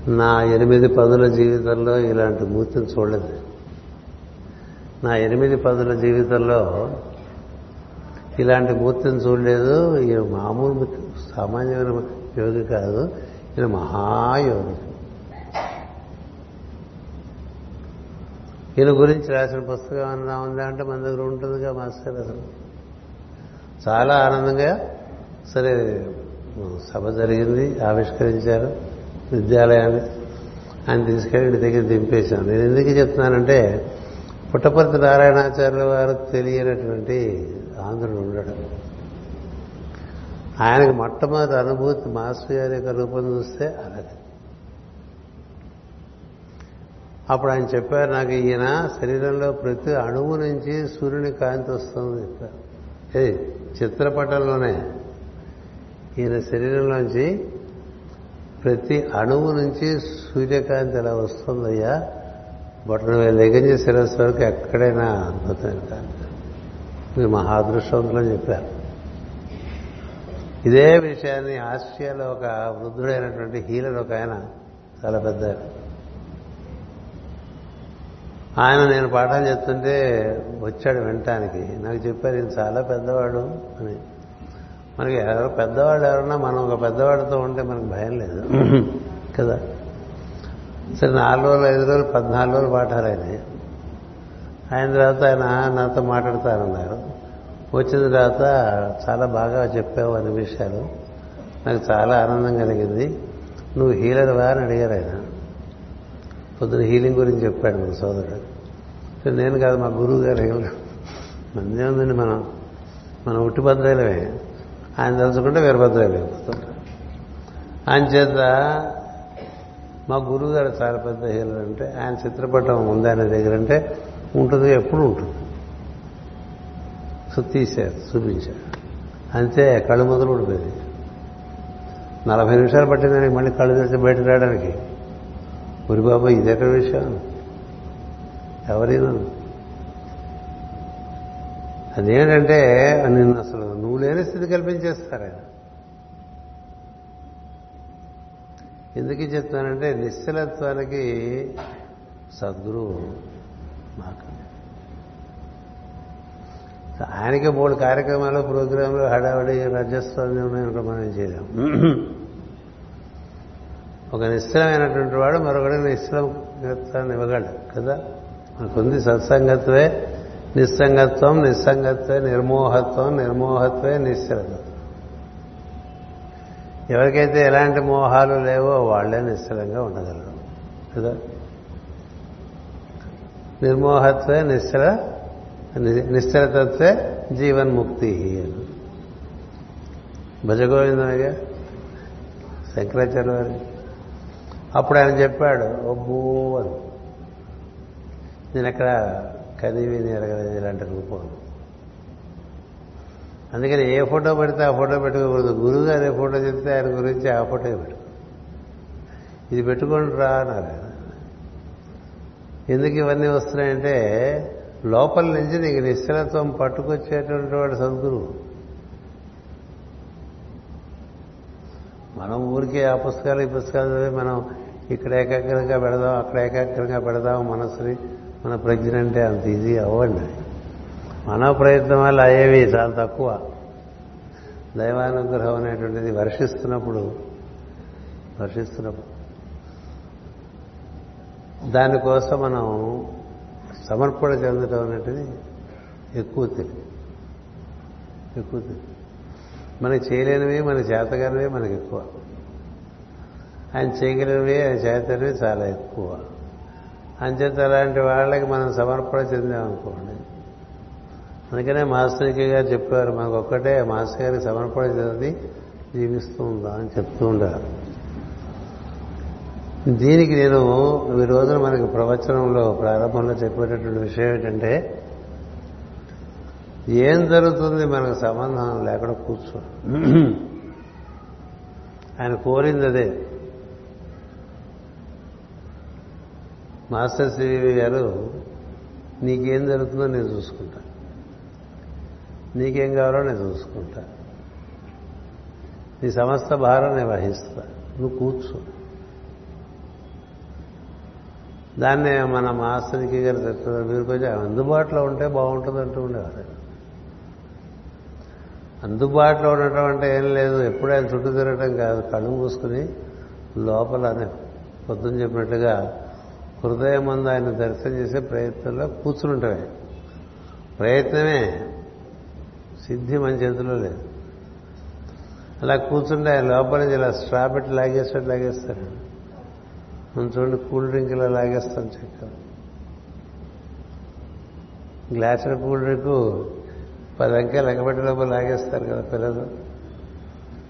నా ఎనిమిది పదుల జీవితంలో ఇలాంటి మూర్తిని చూడలేదు. నా ఎనిమిది పదుల జీవితంలో ఇలాంటి మూర్తిని చూడలేదు. ఈయన మామూలు సామాన్యమైన యోగి కాదు. ఈయన మహాయోగి. ఈయన గురించి రాసిన పుస్తకం అన్నా ఉందా అంటే మన దగ్గర ఉంటుందిగా మాస్టర్ అసలు. చాలా ఆనందంగా సరే సభ జరిగింది ఆవిష్కరించారు విద్యాలయాన్ని. ఆయన తీసుకెళ్ళి ఇంటి దగ్గర దింపేశాను. నేను ఎందుకు చెప్తున్నానంటే పుట్టపర్తి నారాయణాచార్యుల వారు తెలియనటువంటి ఆంధ్రుడు ఉండడం. ఆయనకు మొట్టమొదటి అనుభూతి మాస్టర్ గారి యొక్క రూపం చూస్తే అలాగే అప్పుడు ఆయన చెప్పారు నాకు ఈయన శరీరంలో ప్రతి అణువు నుంచి సూర్యుని కాంతి వస్తుంది చెప్పారు. ఏ చిత్రపటంలోనే. ఈయన శరీరంలోంచి ప్రతి అణువు నుంచి సూర్యకాంతి ఎలా వస్తుందయ్యా? బొట్టన నుంచి శిరస్సు వరకు ఎక్కడైనా అద్భుతమైన కాంతి మీరు మహాదృష్టవంతులని చెప్పారు. ఇదే విషయాన్ని ఆస్ట్రియాలో ఒక వృద్ధుడైనటువంటి హీలర్ ఒక ఆయన చాలా పెద్ద ఆయన నేను పాఠాలు చెప్తుంటే వచ్చాడు వినటానికి. నాకు చెప్పారు ఈయన చాలా పెద్దవాడు అని. మనకి ఎవరు పెద్దవాడు ఎవరన్నా మనం ఒక పెద్దవాడితో ఉంటే మనకు భయం లేదు. కదా? సరే నాలుగు రోజులు ఐదు రోజులు పద్నాలుగు రోజులు పాఠాలు ఆయన ఆయన తర్వాత ఆయన నాతో మాట్లాడతారన్నారు వచ్చిన తర్వాత చాలా బాగా చెప్పావు అనే విషయాలు. నాకు చాలా ఆనందం కలిగింది. నువ్వు హీలర్వా అని అడిగారు ఆయన. పొద్దున హీలింగ్ గురించి చెప్పాడు మన సోదరుడు. సరే నేను కాదు మా గురువు గారు హీలర్. మందే ఉందండి మనం. మనం ఉట్టిభద్రాలమే ఆయన తలుచుకుంటే వీరభద్రాలు అయిపోతుంటాం ఆయన చేత మా గురువు గారు చాలా పెద్ద హీలర్ అంటే ఆయన చిత్రపటం ఉంది ఆయన దగ్గర అంటే ఉంటుంది ఎప్పుడు ఉంటుంది. సో తీశారు చూపించారు. అంతే కళ్ళు మొదలు ఊడిపోయింది నలభై నిమిషాలు పట్టిందని మళ్ళీ కళ్ళు తెరిచి బయట రావడానికి. ఉరి బాబా ఇది ఎక్కడ విషయం? ఎవరైనా అదేంటంటే నిన్ను అసలు నువ్వు లేని స్థితి కల్పించేస్తారు ఆయన. ఎందుకు చెప్తానంటే నిశ్చలత్వానికి సద్గురువు మాకు ఆయనకి మూడు కార్యక్రమాలు ప్రోగ్రాంలు హడావిడి రాజ్యస్వామి ఉన్నాయనుకో మనం చేయలేం ఒక నిశ్చలమైనటువంటి వాడు మరొకటి నిశ్చలత్వాన్ని ఇవ్వగలడు కదా? మనకుంది సత్సంగత్వే నిస్సంగత్వం నిస్సంగత్వే నిర్మోహత్వం నిర్మోహత్వే నిశ్చలత్వం. ఎవరికైతే ఎలాంటి మోహాలు లేవో వాళ్ళే నిశ్చలంగా ఉండగలరు. కదా? నిర్మోహత్వే నిశ్చల నిశ్చలతత్వే జీవన్ముక్తి భజగోవిందమయ్య శంకరాచార్య వారి అప్పుడు ఆయన చెప్పాడు ఒబ్బో అని. నేను ఎక్కడ కదివి ఎరగలేదు ఇలాంటి రూపం. అందుకని ఏ ఫోటో పెడితే ఆ ఫోటో పెట్టుకోకూడదు. గురువు గారు ఏ ఫోటో చెప్తే ఆయన గురించి ఆ ఫోటో పెట్టు. ఇది పెట్టుకొని రా అన్నారు ఎందుకు ఇవన్నీ వస్తున్నాయంటే లోపల నుంచి నీకు నిశ్చలత్వం పట్టుకొచ్చేటువంటి వాడు సద్గురువు. మనం ఊరికే ఆ పుస్తకాలు ఈ పుస్తకాలు మనం ఇక్కడ ఏకాగ్రంగా పెడదాం అక్కడ ఏకాగ్రంగా పెడదాం మనసుని మన ప్రజ్ఞ అంటే అంత ఇది అవ్వండి. మన ప్రయత్నం వల్ల అయ్యేవి చాలా తక్కువ. దైవానుగ్రహం అనేటువంటిది వర్షిస్తున్నప్పుడు వర్షిస్తున్నప్పుడు. దానికోసం మనం సమర్పణ చెందటం అనేటిది ఎక్కువ తెలియదు. ఎక్కువ తెలియదు. మనకి చేయలేనివి మన చేతగానివి మనకి ఎక్కువ. ఆయన చేయగలిగినవి ఆయన చేతనివి చాలా ఎక్కువ. అంచేత అలాంటి వాళ్ళకి మనం సమర్పణ చెందామనుకోండి అందుకనే మాస్టర్కి గారు చెప్పారు మనకు ఒక్కటే మాస్టర్ గారికి సమర్పణ చెంది జీవిస్తూ ఉందా అని చెప్తూ ఉండారు దీనికి నేను ఈ రోజున మనకి ప్రవచనంలో ప్రారంభంలో చెప్పేటటువంటి విషయం ఏంటంటే ఏం జరుగుతుంది మనకు సంబంధం లేకుండా కూర్చో. ఆయన కోరింది అదే మాస్టర్ శ్రీ గారు నీకేం జరుగుతుందో నేను చూసుకుంటా. నీకేం కావాలో నేను చూసుకుంటా. నీ సమస్త భారం నేను వహిస్తా. నువ్వు కూర్చో. దాన్నే మన మాస్టర్కి గారు చెప్తున్నారు మీరు కొంచెం అందుబాటులో ఉంటే బాగుంటుంది అంటూ ఉండేవారు. అందుబాటులో ఉండటం అంటే ఏం లేదు ఎప్పుడు ఆయన చుట్టూ తిరగటం కాదు. కళ్ళు మూసుకుని లోపల పొద్దున్న చెప్పినట్టుగా హృదయం ముందు ఆయన దర్శనం చేసే ప్రయత్నంలో కూర్చుని ఉంటాయి ప్రయత్నమే. సిద్ధి మన చేతిలో లేదు. అలా కూర్చుంటే ఆయన లోపల నుంచి ఇలా స్ట్రా పెట్టి లాగేసినట్టు లాగేస్తారు. మనం చూడండి కూల్ డ్రింక్ ఇలా లాగేస్తాం చెక్క గ్లాసుల కూల్ డ్రింక్ పది అంకెలు లెక్కబెట్టి లోపల లాగేస్తారు కదా పిల్లలు.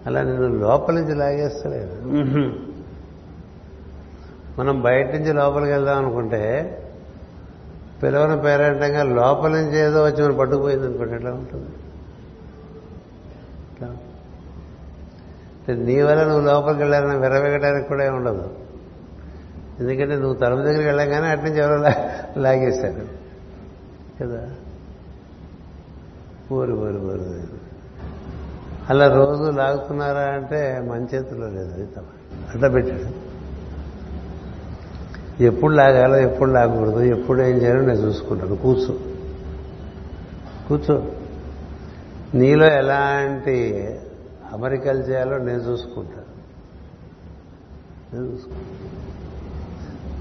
అలా నేను లోపల నుంచి లాగేస్తలేదు. మనం బయట నుంచి లోపలికి వెళ్దాం అనుకుంటే పిలవని పేరెంటంగా లోపల నుంచి ఏదో వచ్చి మనం పట్టుకుపోయింది అనుకోండి ఎట్లా ఉంటుంది? నీ వల్ల నువ్వు లోపలికి వెళ్ళాలని విరవేయడానికి కూడా ఉండదు. ఎందుకంటే నువ్వు తలుపు దగ్గరికి వెళ్ళగానే అటు నుంచి ఎవరో లాగేశారు. కదా? ఊరు ఊరు ఊరు. అలా రోజు లాగుతున్నారా అంటే మన చేతిలో లేదు అది తమ అట్లా పెట్టాడు. ఎప్పుడు లాగాలో ఎప్పుడు లాగకూడదు ఎప్పుడు ఏం చేయాలో నేను చూసుకుంటాను. కూర్చో. కూర్చో. నీలో ఎలాంటి అమరికలు చేయాలో నేను చూసుకుంటాను నేను చూసుకుంటాను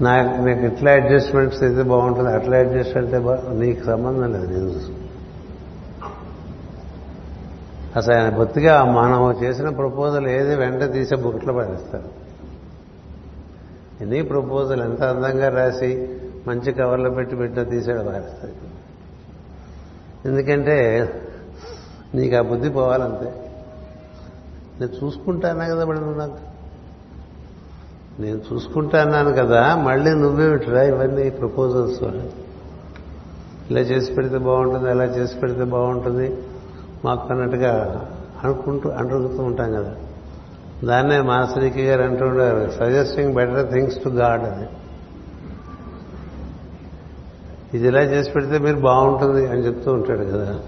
నాకు నీకు ఇట్లా అడ్జస్ట్మెంట్స్ అయితే బాగుంటుంది అట్లా అడ్జస్ట్ అంటే నీకు సంబంధం లేదు నేను చూసుకుంటాను అసలు ఆయన బొత్తిగా మనం చేసిన ప్రపోజల్ ఏది వెంట తీసే బుక్లో పడేస్తారు. ఎన్ని ప్రపోజల్ ఎంత అందంగా రాసి మంచి కవర్లో పెట్టి పెట్టిన తీసాడు పారేస్తారు ఎందుకంటే నీకు ఆ బుద్ధి పోవాలంతే. నేను చూసుకుంటానా కదా మరి నాకు? నేను చూసుకుంటాన్నాను కదా మళ్ళీ నువ్వేమిట్రా ఇవన్నీ ప్రపోజల్స్ ఇలా చేసి పెడితే బాగుంటుంది అలా చేసి పెడితే బాగుంటుంది. మాకు అన్నట్టుగా అనుకుంటూ అంటుతూ ఉంటాం కదా. దాన్నే మాసరికి గారు అంటుండారు suggesting better things to God అని. ఇది ఇలా చేసి పెడితే మీరు బాగుంటుంది అని చెప్తూ ఉంటాడు కదా.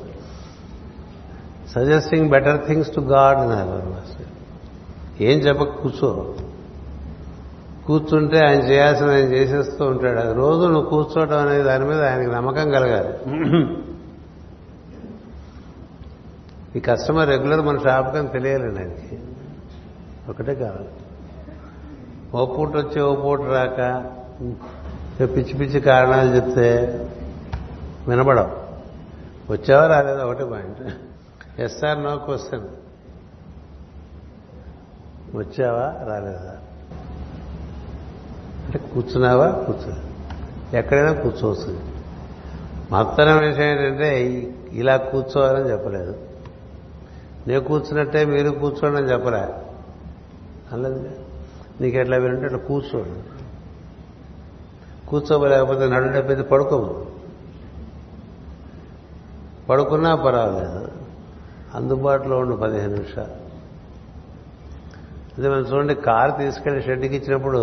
Suggesting better things to God అన్నారు. మాస్టర్ ఏం చెప్పక కూర్చో. కూర్చుంటే ఆయన చేయాల్సిన ఆయన చేసేస్తూ ఉంటాడు. అది రోజు నువ్వు కూర్చోవడం అనేది దాని మీద ఆయనకి నమ్మకం కలగాలి. ఈ కస్టమర్ రెగ్యులర్ మన షాప్కి అని తెలియాలండి ఆయనకి. ఒకటే కావాలి. ఓ పూట వచ్చి ఓ పూట రాక పిచ్చి పిచ్చి కారణాలు చెప్తే వినబడవు. వచ్చావా రాలేదు? ఒకటే పాయింట్. ఎస్ఆర్ నో క్వశ్చన్ వచ్చావా? రాలేదా? అంటే కూర్చున్నావా? కూర్చో. ఎక్కడైనా కూర్చోవచ్చు. మొత్తం విషయం ఏంటంటే ఇలా కూర్చోవాలని చెప్పలేదు. నేను కూర్చున్నట్టే మీరు కూర్చోండి అని చెప్పరా అనలేదు నీకు ఎట్లా వింటే అట్లా కూర్చోండి. కూర్చోలేకపోతే నడు డబ్బేది పడుకోము. పడుకున్నా పర్వాలేదు. అందుబాటులో ఉండు పదిహేను నిమిషాలు. అదే మనం చూడండి కారు తీసుకెళ్ళి షెడ్కి ఇచ్చినప్పుడు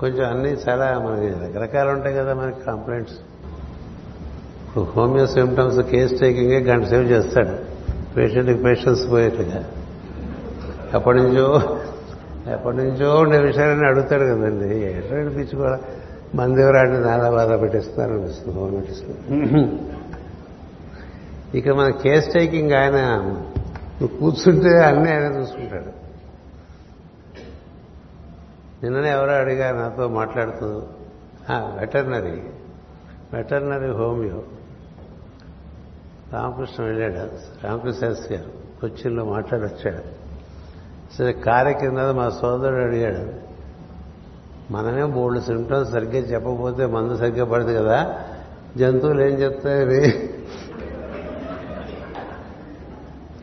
కొంచెం అన్నీ చాలా మనకి రకరకాలు ఉంటాయి కదా మనకి కంప్లైంట్స్ ఇప్పుడు హోమియో సిమ్టమ్స్ కేస్ టేకింగే గంట సేవ్ చేస్తాడు. పేషెంట్కి పేషెన్స్ పోయేట్టుగా. ఎప్పటి నుంచో ఎప్పటి నుంచో ఉండే విషయాలని అడుగుతాడు కదండి. పిచ్చి కూడా మన దేవురాడిని నాలా బాధ పెట్టిస్తున్నారు అనిపిస్తుంది హోమియోటిస్లో ఇక మన కేస్ టేకింగ్ ఆయన నువ్వు కూర్చుంటే అన్నీ ఆయన చూసుకుంటాడు. నిన్ననే ఎవరో అడిగారు నాతో మాట్లాడుతూ వెటర్నరీ వెటర్నరీ హోమియో. రామకృష్ణ వెళ్ళాడు రామకృష్ణ శాస్త్రి గారు కొచ్చిన్లో మాట్లాడొచ్చాడు. సరే కారు కింద మా సోదరుడు అడిగాడు మనమే మూడు సిమ్టమ్స్ సరిగ్గా చెప్పకపోతే మందు సరిగ్గా పడదు కదా? జంతువులు ఏం చెప్తాయి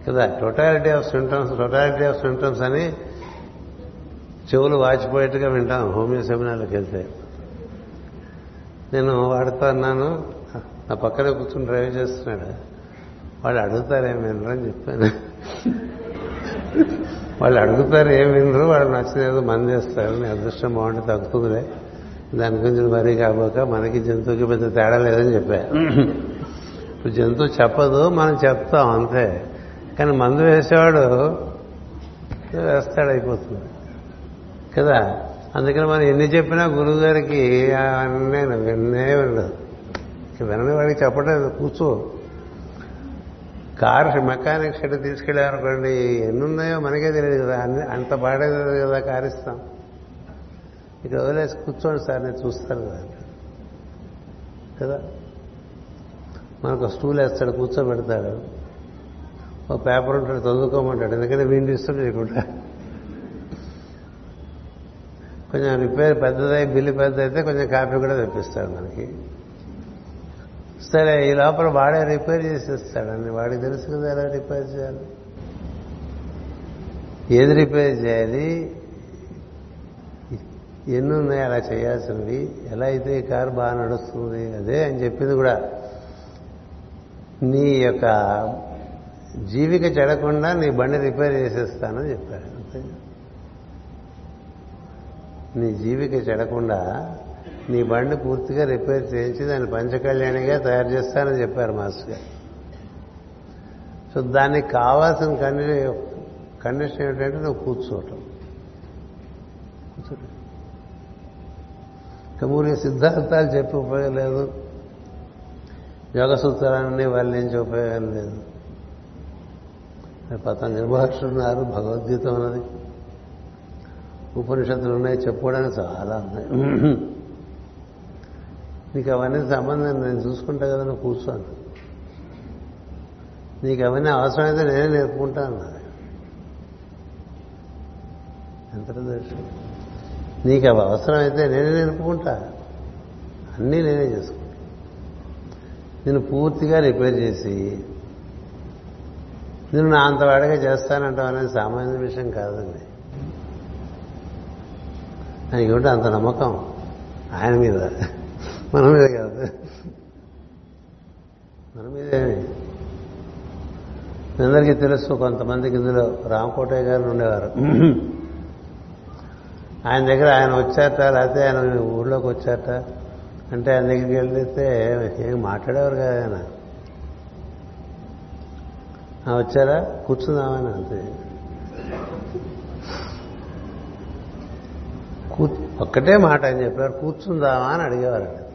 కదా? Totality of symptoms totality of symptoms అని చెవులు వాచిపోయేట్టుగా వింటాం హోమియో సెమినార్లకు వెళ్తే. నేను వాడుతూ అన్నాను నా పక్కనే కూర్చుని డ్రైవ్ చేస్తున్నాడు. వాళ్ళు అడుగుతారు ఏం వినరు? అని చెప్పాను. వాళ్ళు అడుగుతారు ఏం వినరు? వాళ్ళు నచ్చలేదు మన చేస్తారు నీ అదృష్టం బాగుంటే తగ్గుతుందిలే. దాని గురించి మరీ కాబోక మనకి జంతువుకి పెద్ద తేడా లేదని చెప్పా. ఇప్పుడు జంతువు చెప్పదు మనం చెప్తాం అంతే. కానీ మందు వేసేవాడు వేస్తాడు అయిపోతుంది. కదా? అందుకని మనం ఎన్ని చెప్పినా గురువు గారికి నేను విన్నే వినలేదు వినని వాడికి చెప్పలేదు కూర్చో. కార్ మెకానిక్ షెడ్ తీసుకెళ్ళారనుకోండి ఎన్ని ఉన్నాయో మనకే తెలియదు కదా అన్ని అంత పాడేది కదా కార్ ఇస్తాం ఇక వదిలేసి కూర్చోండి సార్ నేను చూస్తాను కదా. కదా? మనకు స్టూల్ వేస్తాడు కూర్చోబెడతాడు. ఒక పేపర్ ఉంటాడు చదువుకోమంటాడు. ఎందుకంటే వీడిని ఇష్టం లేకుండా కొంచెం రిపేర్ పెద్దదై బిల్లు పెద్ద అయితే కొంచెం కాపీ కూడా తెప్పిస్తాడు మనకి. సరే ఈ లోపల వాడే రిపేర్ చేసేస్తాడని వాడికి తెలుసు కదా ఎలా రిపేర్ చేయాలి. ఏది రిపేర్ చేయాలి? ఎన్ని ఉన్నాయి అలా చేయాల్సినవి? ఎలా అయితే ఈ కారు బాగా నడుస్తుంది అదే అని చెప్పింది కూడా. నీ యొక్క జీవిక చెడకుండా నీ బండి రిపేర్ చేసేస్తానని చెప్పారు. నీ జీవిక చెడకుండా నీ బండి పూర్తిగా రిపేర్ చేయించి దాన్ని పంచకళ్యాణిగా తయారు చేస్తానని చెప్పారు మాస్టర్ గారు. సో దానికి కావాల్సిన కండి కండిషన్ ఏంటంటే నువ్వు కూర్చోవటం. కూర్చోటం కమూరి సిద్ధాంతాలు చెప్పి ఉపయోగం లేదు. యోగ సూత్రాలన్నీ వల్లించే ఉపయోగం లేదు. పతంజలి మహర్షులు ఉన్నారు భగవద్గీత ఉన్నది. ఉపనిషత్తులు ఉన్నాయి చెప్పుకోవడానికి చాలా ఉన్నాయి. నీకు అవన్నీ సంబంధం నేను చూసుకుంటా కదా నువ్వు కూర్చోను నీకు అవన్నీ అవసరమైతే నేనే నేర్పుకుంటా నేర్పుకుంటాను ఎంత నీకు అవి అవసరమైతే నేనే నేర్పుకుంటా. అన్నీ నేనే చేసుకుంటా. నేను పూర్తిగా రిపేర్ చేసి నేను నా అంతవాడిగా చేస్తానంటాం అనేది సామాన్య విషయం కాదండి. ఆయనకి అంత నమ్మకం? ఆయన మీద. మన మీద కాదు. మన మీదేమి అందరికీ తెలుసు కొంతమందికి ఇందులో రామకోటయ్య గారు ఉండేవారు. ఆయన దగ్గర ఆయన వచ్చారట లేకపోతే ఆయన ఊళ్ళోకి వచ్చారట. అంటే ఆయన దగ్గరికి వెళ్తే ఏం మాట్లాడేవారు కదా ఆయన. వచ్చారా? కూర్చుందామని అంతే. ఒక్కటే మాట అని చెప్పారు కూర్చుందామా అని అడిగేవారు.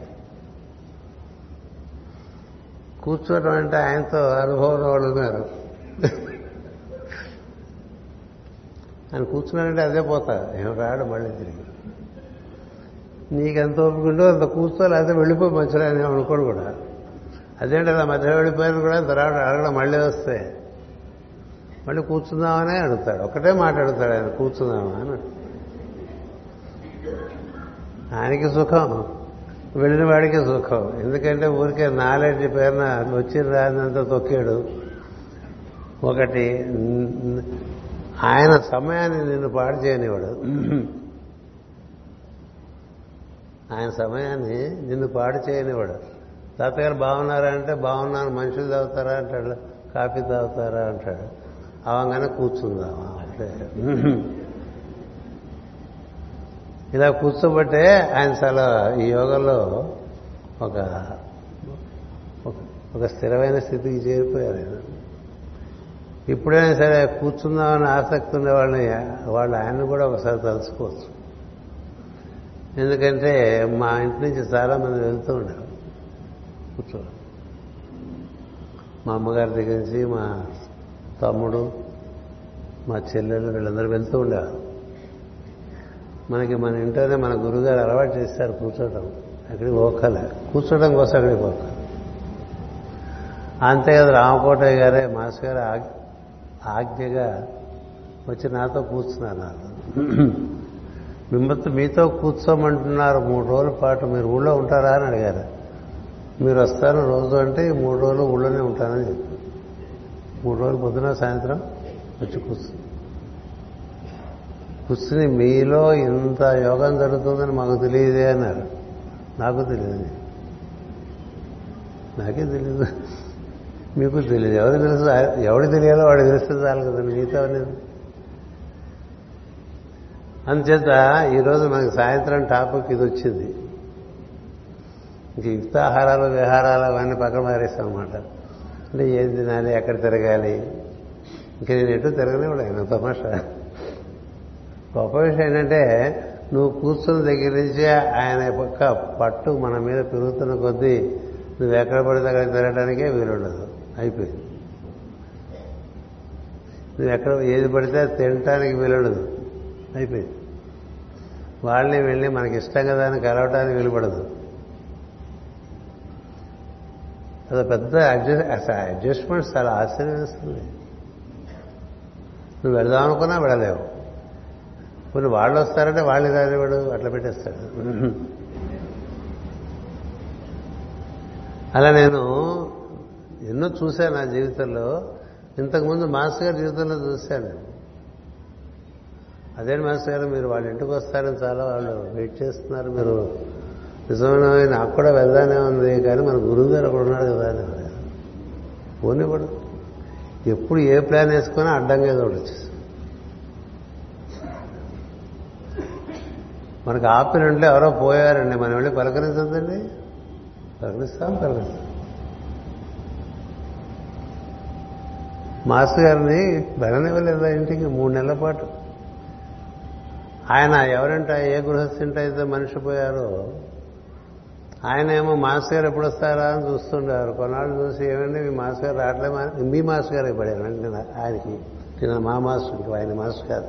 కూర్చోవడం అంటే ఆయనతో అనుభవం వాళ్ళు ఉన్నారు. ఆయన కూర్చున్నాడంటే అదే పోతా. ఏం రాడు మళ్ళీ తిరిగి. నీకెంత ఒప్పుకుంటో అంత కూర్చో లేకపోతే వెళ్ళిపోయి మధ్యలో అని అనుకోడు కూడా. అదేంటి అలా మధ్యలో వెళ్ళిపోయిన కూడా తర్వాత అడగడం మళ్ళీ వస్తే. మళ్ళీ కూర్చుందామనే అడుగుతాడు. ఒకటే మాట్లాడుతాడు ఆయన కూర్చుందామా అని. ఆయనకి సుఖం. వెళ్ళిన వాడికి సుఖం. ఎందుకంటే ఊరికే నాలెడ్జ్ పేరున వచ్చి రానంత తొక్కాడు. ఒకటి ఆయన సమయాన్ని నిన్ను పాడు చేయనివాడు ఆయన సమయాన్ని నిన్ను పాడు చేయనివాడు తాతగారు బాగున్నారా అంటే బాగున్నాను. మనుషులు తాగుతారా అంటాడు. కాఫీ తాగుతారా అంటాడు. అవంగానే కూర్చుందామా అంటే ఇలా కూర్చోబట్టే ఆయన చాలా ఈ యోగంలో ఒక ఒక- స్థిరమైన స్థితికి చేరిపోయారు ఆయన. ఇప్పుడైనా సరే కూర్చుందామని ఆసక్తి ఉన్న వాళ్ళని వాళ్ళు ఆయన కూడా ఒకసారి తలుచుకోవచ్చు. ఎందుకంటే మా ఇంటి నుంచి చాలా మంది వెళ్తూ ఉండేవారు కూర్చో మా అమ్మగారి దగ్గర నుంచి మా తమ్ముడు మా చెల్లెలు వీళ్ళందరూ వెళ్తూ ఉండేవారు మనకి మన ఇంట్లోనే మన గురుగారు అలవాటు చేస్తారు కూర్చోవడం అక్కడికి ఓకల కూర్చోవడం కోసం అక్కడికి ఓక అంతే కదా రామకోటయ్య గారే మాస్ గారు ఆజ్ఞగా వచ్చి నాతో కూర్చున్నారు మిమ్మల్ని మీతో కూర్చోమంటున్నారు. మూడు రోజుల పాటు మీరు ఊళ్ళో ఉంటారా అని అడిగారు. మీరు వస్తారు రోజు అంటే మూడు రోజులు ఊళ్ళోనే ఉంటానని చెప్పి మూడు రోజులు పొద్దున సాయంత్రం వచ్చి కూర్చు. కూర్చుని మీలో ఇంత యోగం జరుగుతుందని మాకు తెలియదే అన్నారు. నాకు తెలియదు. నాకే తెలియదు. మీకు తెలియదు. ఎవరు తెలుసు? ఎవడు తెలియాలో వాడు తెలిస్తే చాలు కదా. మిగతా నేను అందుచేత ఈరోజు మనకి సాయంత్రం టాపిక్ ఇది వచ్చింది. ఇంక యుక్తాహారాలు విహారాలు అవన్నీ పక్కన మారేస్తాం అనమాట అంటే ఏం తినాలి ఎక్కడ తిరగాలి? ఇంకా నేను ఎటు తిరగలేవాడు ఆయన తమాషా. గొప్ప విషయం ఏంటంటే నువ్వు కూర్చున్న దగ్గర నుంచి ఆయన పక్క పట్టు మన మీద పెరుగుతున్న కొద్దీ నువ్వు ఎక్కడ పడితే అక్కడ తిరగడానికే వీలుండదు. అయిపోయింది. నువ్వు ఎక్కడ ఏది పడితే తినటానికి వీలుండదు. అయిపోయింది. వాళ్ళని వెళ్ళి మనకి ఇష్టం కదా అని కలవటానికి వీలుపడదు. అది పెద్ద అడ్జస్ట్ అసలు అడ్జస్ట్మెంట్స్ చాలా ఆశ్చర్యస్తుంది నువ్వు వెళదాం అనుకున్నా వెళ్ళలేవు. కొన్ని వాళ్ళు వస్తారంటే వాళ్ళు వాడు అట్లా పెట్టేస్తాడు. అలా నేను ఎన్నో చూశాను నా జీవితంలో. ఇంతకుముందు మాస్టర్ గారి జీవితంలో చూశాను నేను. అదే మాస్టర్ గారు మీరు వాళ్ళ ఇంటికి వస్తారని చాలా వాళ్ళు వెయిట్ చేస్తున్నారు మీరు నిజమైన? నాకు కూడా వెళ్దానే ఉంది కానీ మన గురువు గారు ఒకడు ఉన్నాడు కదా అని పోనివ్వడు ఎప్పుడు ఏ ప్లాన్ వేసుకున్నా అడ్డంగా ఏదో ఒకటి వచ్చేసి మనకు ఆపినంటే ఎవరో పోయారండి మనం వెళ్ళి పలకరించద్దండి? పలకరిస్తాం పలకరిస్తాం. మాస్టర్ గారిని వెళ్ళనివ్వలేదు ఇంటికి? మూడు నెలల పాటు. ఆయన ఎవరంటే ఏ గృహస్థింట అయితే మనిషి పోయారో? ఆయన ఏమో మాస్టర్ గారు ఎప్పుడు వస్తారా అని చూస్తుండేవారు కొన్నాళ్ళు చూసి ఏమండి మీ మాస్టర్ గారు రావట్లే మీ మాస్టర్ గారికి పడారు అంటే ఆయనకి తిన మా మాస్టర్ ఆయన మాస్టర్ కాదు.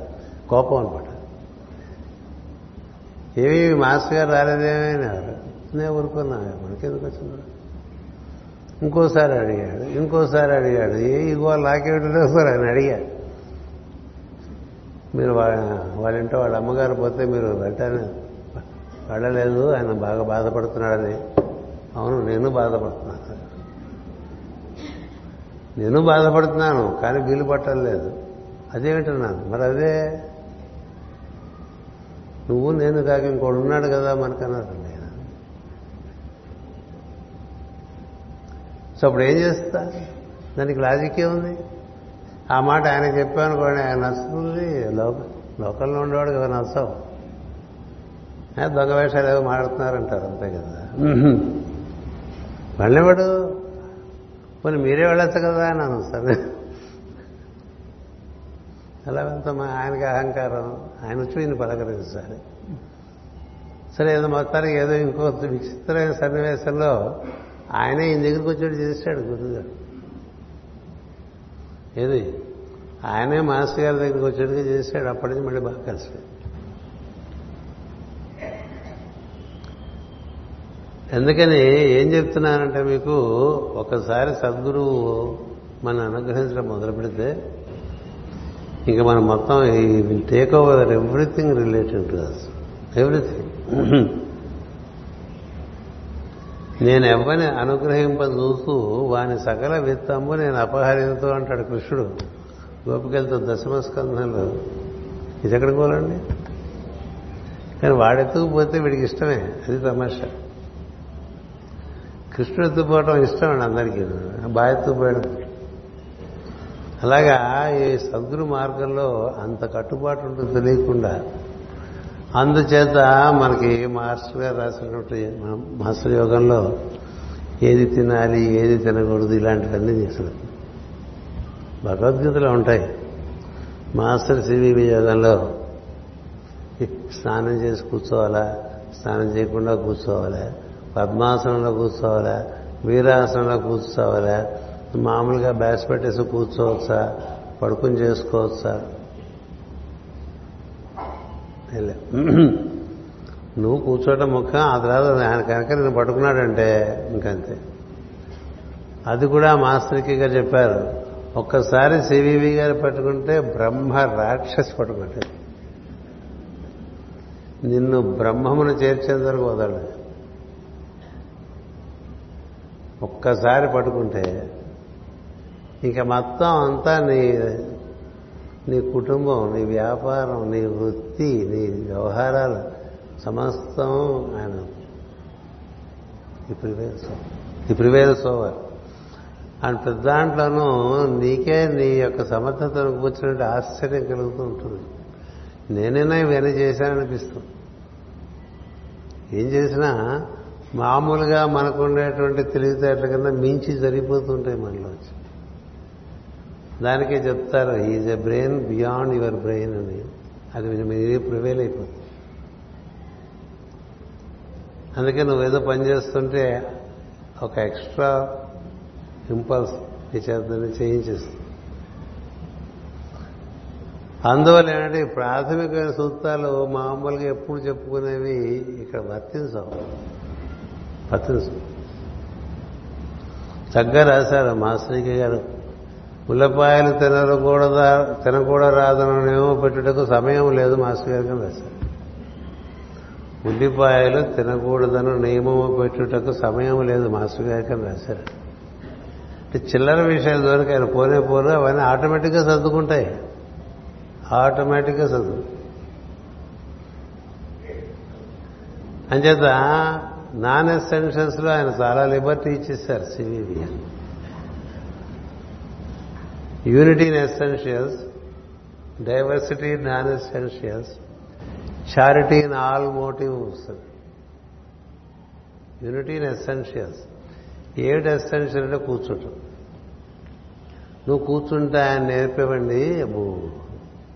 కోపం అనమాట ఏమి మీ మాస్టర్ గారు రాలేదేమైనారు నేను ఊరుకున్నా మనకెందుకు వచ్చింది? ఇంకోసారి అడిగాడు ఇంకోసారి అడిగాడు ఏ ఇగో నాకేమిటో సార్ ఆయన అడిగాడు. మీరు వాళ్ళ వాళ్ళ ఇంట్లో వాళ్ళ అమ్మగారు పోతే మీరు వెంటనే వెళ్ళలేదు ఆయన బాగా బాధపడుతున్నాడని. అవును నేను బాధపడుతున్నాను. నేను బాధపడుతున్నాను కానీ వీలు పట్టలేదు అదేమిటన్నాను మరి అదే. నువ్వు నేను కాక ఇంకోడు ఉన్నాడు కదా మనకన్నారు నేను. సో అప్పుడు ఏం చేస్తా? దానికి లాజిక్ ఉంది? ఆ మాట ఆయన చెప్పాను కూడా ఆయన నచ్చుతుంది లోక లోకల్లో ఉండేవాడు కదా నచ్చవు. దొంగ వేషాలు ఏవో మాడుతున్నారంటారు అంతే కదా. వెళ్ళేవాడు పోనీ మీరే వెళ్ళొచ్చు కదా అన్నాను సరే అలా వెళ్తాం ఆయనకి అహంకారం. ఆయన వచ్చి ఈయన పలకరించాలి సరే. ఏదో మొత్తానికి ఏదో ఇంకో విచిత్రమైన సన్నివేశంలో ఆయనే ఈయన దగ్గరికి వచ్చాడు చేశాడు గురువుగారు. ఏది? ఆయనే మాస్టర్ గారి దగ్గరికి వచ్చేట్టుగా చేశాడు అప్పటి నుంచి మళ్ళీ బాగా కలిసి ఎందుకని ఏం చెప్తున్నానంటే మీకు ఒకసారి సద్గురువు మన అనుగ్రహించడం మొదలు పెడితే ఇంకా మనం మొత్తం ఈ take over everything related to us everything నేను ఎవ్వని అనుగ్రహింప చూస్తూ వాని సకల విత్తంబు నేను అపహరిస్తూ అంటాడు కృష్ణుడు. గోపికలతో దశమస్కంధంలో. ఇది ఎక్కడ పోలండి? కానీ వాడెత్తుకుపోతే వీడికి ఇష్టమే. అది తమాషా. కృష్ణుడు ఎత్తుకుపోవటం ఇష్టం అండి అందరికీ. బాగా ఎత్తుకుపోయాడు అలాగా ఈ సద్గురు మార్గంలో అంత కట్టుబాటు ఉంటుంది తెలియకుండా అందుచేత మనకి మాస్టర్ గారు రాసినటువంటి మాస్టర్ యోగంలో ఏది తినాలి ఏది తినకూడదు ఇలాంటివన్నీ అసలు భగవద్గీతలో ఉంటాయి. మాస్టర్ సివివి యోగంలో స్నానం చేసి కూర్చోవాలా స్నానం చేయకుండా కూర్చోవాలా పద్మాసనంలో కూర్చోవాలా? వీరాసనంలో కూర్చోవాలా? మామూలుగా బ్యాస్ పెట్టేసి కూర్చోవచ్చా? పడుకుని చేసుకోవచ్చా? నువ్వు కూర్చోవటం ముఖ్యం ఆ తర్వాత ఆయన కనుక నేను పట్టుకున్నాడంటే ఇంకంతే. అది కూడా మాస్టర్కిగా చెప్పారు. ఒక్కసారి సివివి గారు పట్టుకుంటే బ్రహ్మ రాక్షసి పట్టుకుంటే నిన్ను బ్రహ్మమును చేర్చేంత వరకు ఒక్కసారి పట్టుకుంటే ఇంకా మొత్తం అంతా నీ నీ కుటుంబం నీ వ్యాపారం నీ వృత్తి నీ వ్యవహారాలు సమస్తం ఆయన. ఈ prevails over. Prevails over and ప్రతి దాంట్లోనూ నీకే నీ యొక్క సమర్థతను కూర్చున్నట్టు ఆశ్చర్యం కలుగుతూ ఉంటుంది. నేనైనా ఇవన్నీ చేశాననిపిస్తుంది. ఏం చేసినా మామూలుగా మనకుండేటువంటి తెలివితేటల కింద మించి జరిగిపోతుంటాయి మనలో దానికే చెప్తారు is a brain beyond your brain అని. అది మీరే ప్రివేల్ అయిపోతుంది అందుకే నువ్వేదో పని చేస్తుంటే ఒక ఎక్స్ట్రా ఇంపల్స్ నీ చేతని చేయించేస్తుంది. అందువల్ల ఏంటంటే ప్రాథమిక సూత్రాలు మామూలుగా ఎప్పుడు చెప్పుకునేవి ఇక్కడ వర్తించవు. వర్తించవు చక్కగా రాశారు మాస్టర్కి గారు. ఉల్లపాయలు తినకూడదా తినకూడరాదనేమో పెట్టుటకు సమయం లేదు మాస్టర్ గారికి రాశారు. ఉల్లిపాయలు తినకూడదను నియమము పెట్టుటకు సమయం లేదు మాస్టర్ గారికి రాశారు. చిల్లర విషయాలు ద్వారా ఆయన పోనే పోను అవన్నీ ఆటోమేటిక్గా సర్దుకుంటాయి. ఆటోమేటిక్గా చదువు అంచేత నాన్ ఎసెన్షియల్స్లో ఆయన చాలా లిబర్టీ ఇచ్చేశారు CVV. Unity in essentials diversity non essentials charity in all motives. Unity in essentials ఏడు ఎసెన్షియల్ అంటే కూర్చోటం. నువ్వు కూర్చుంటే ఆయన నేర్పేవండి అబ్బో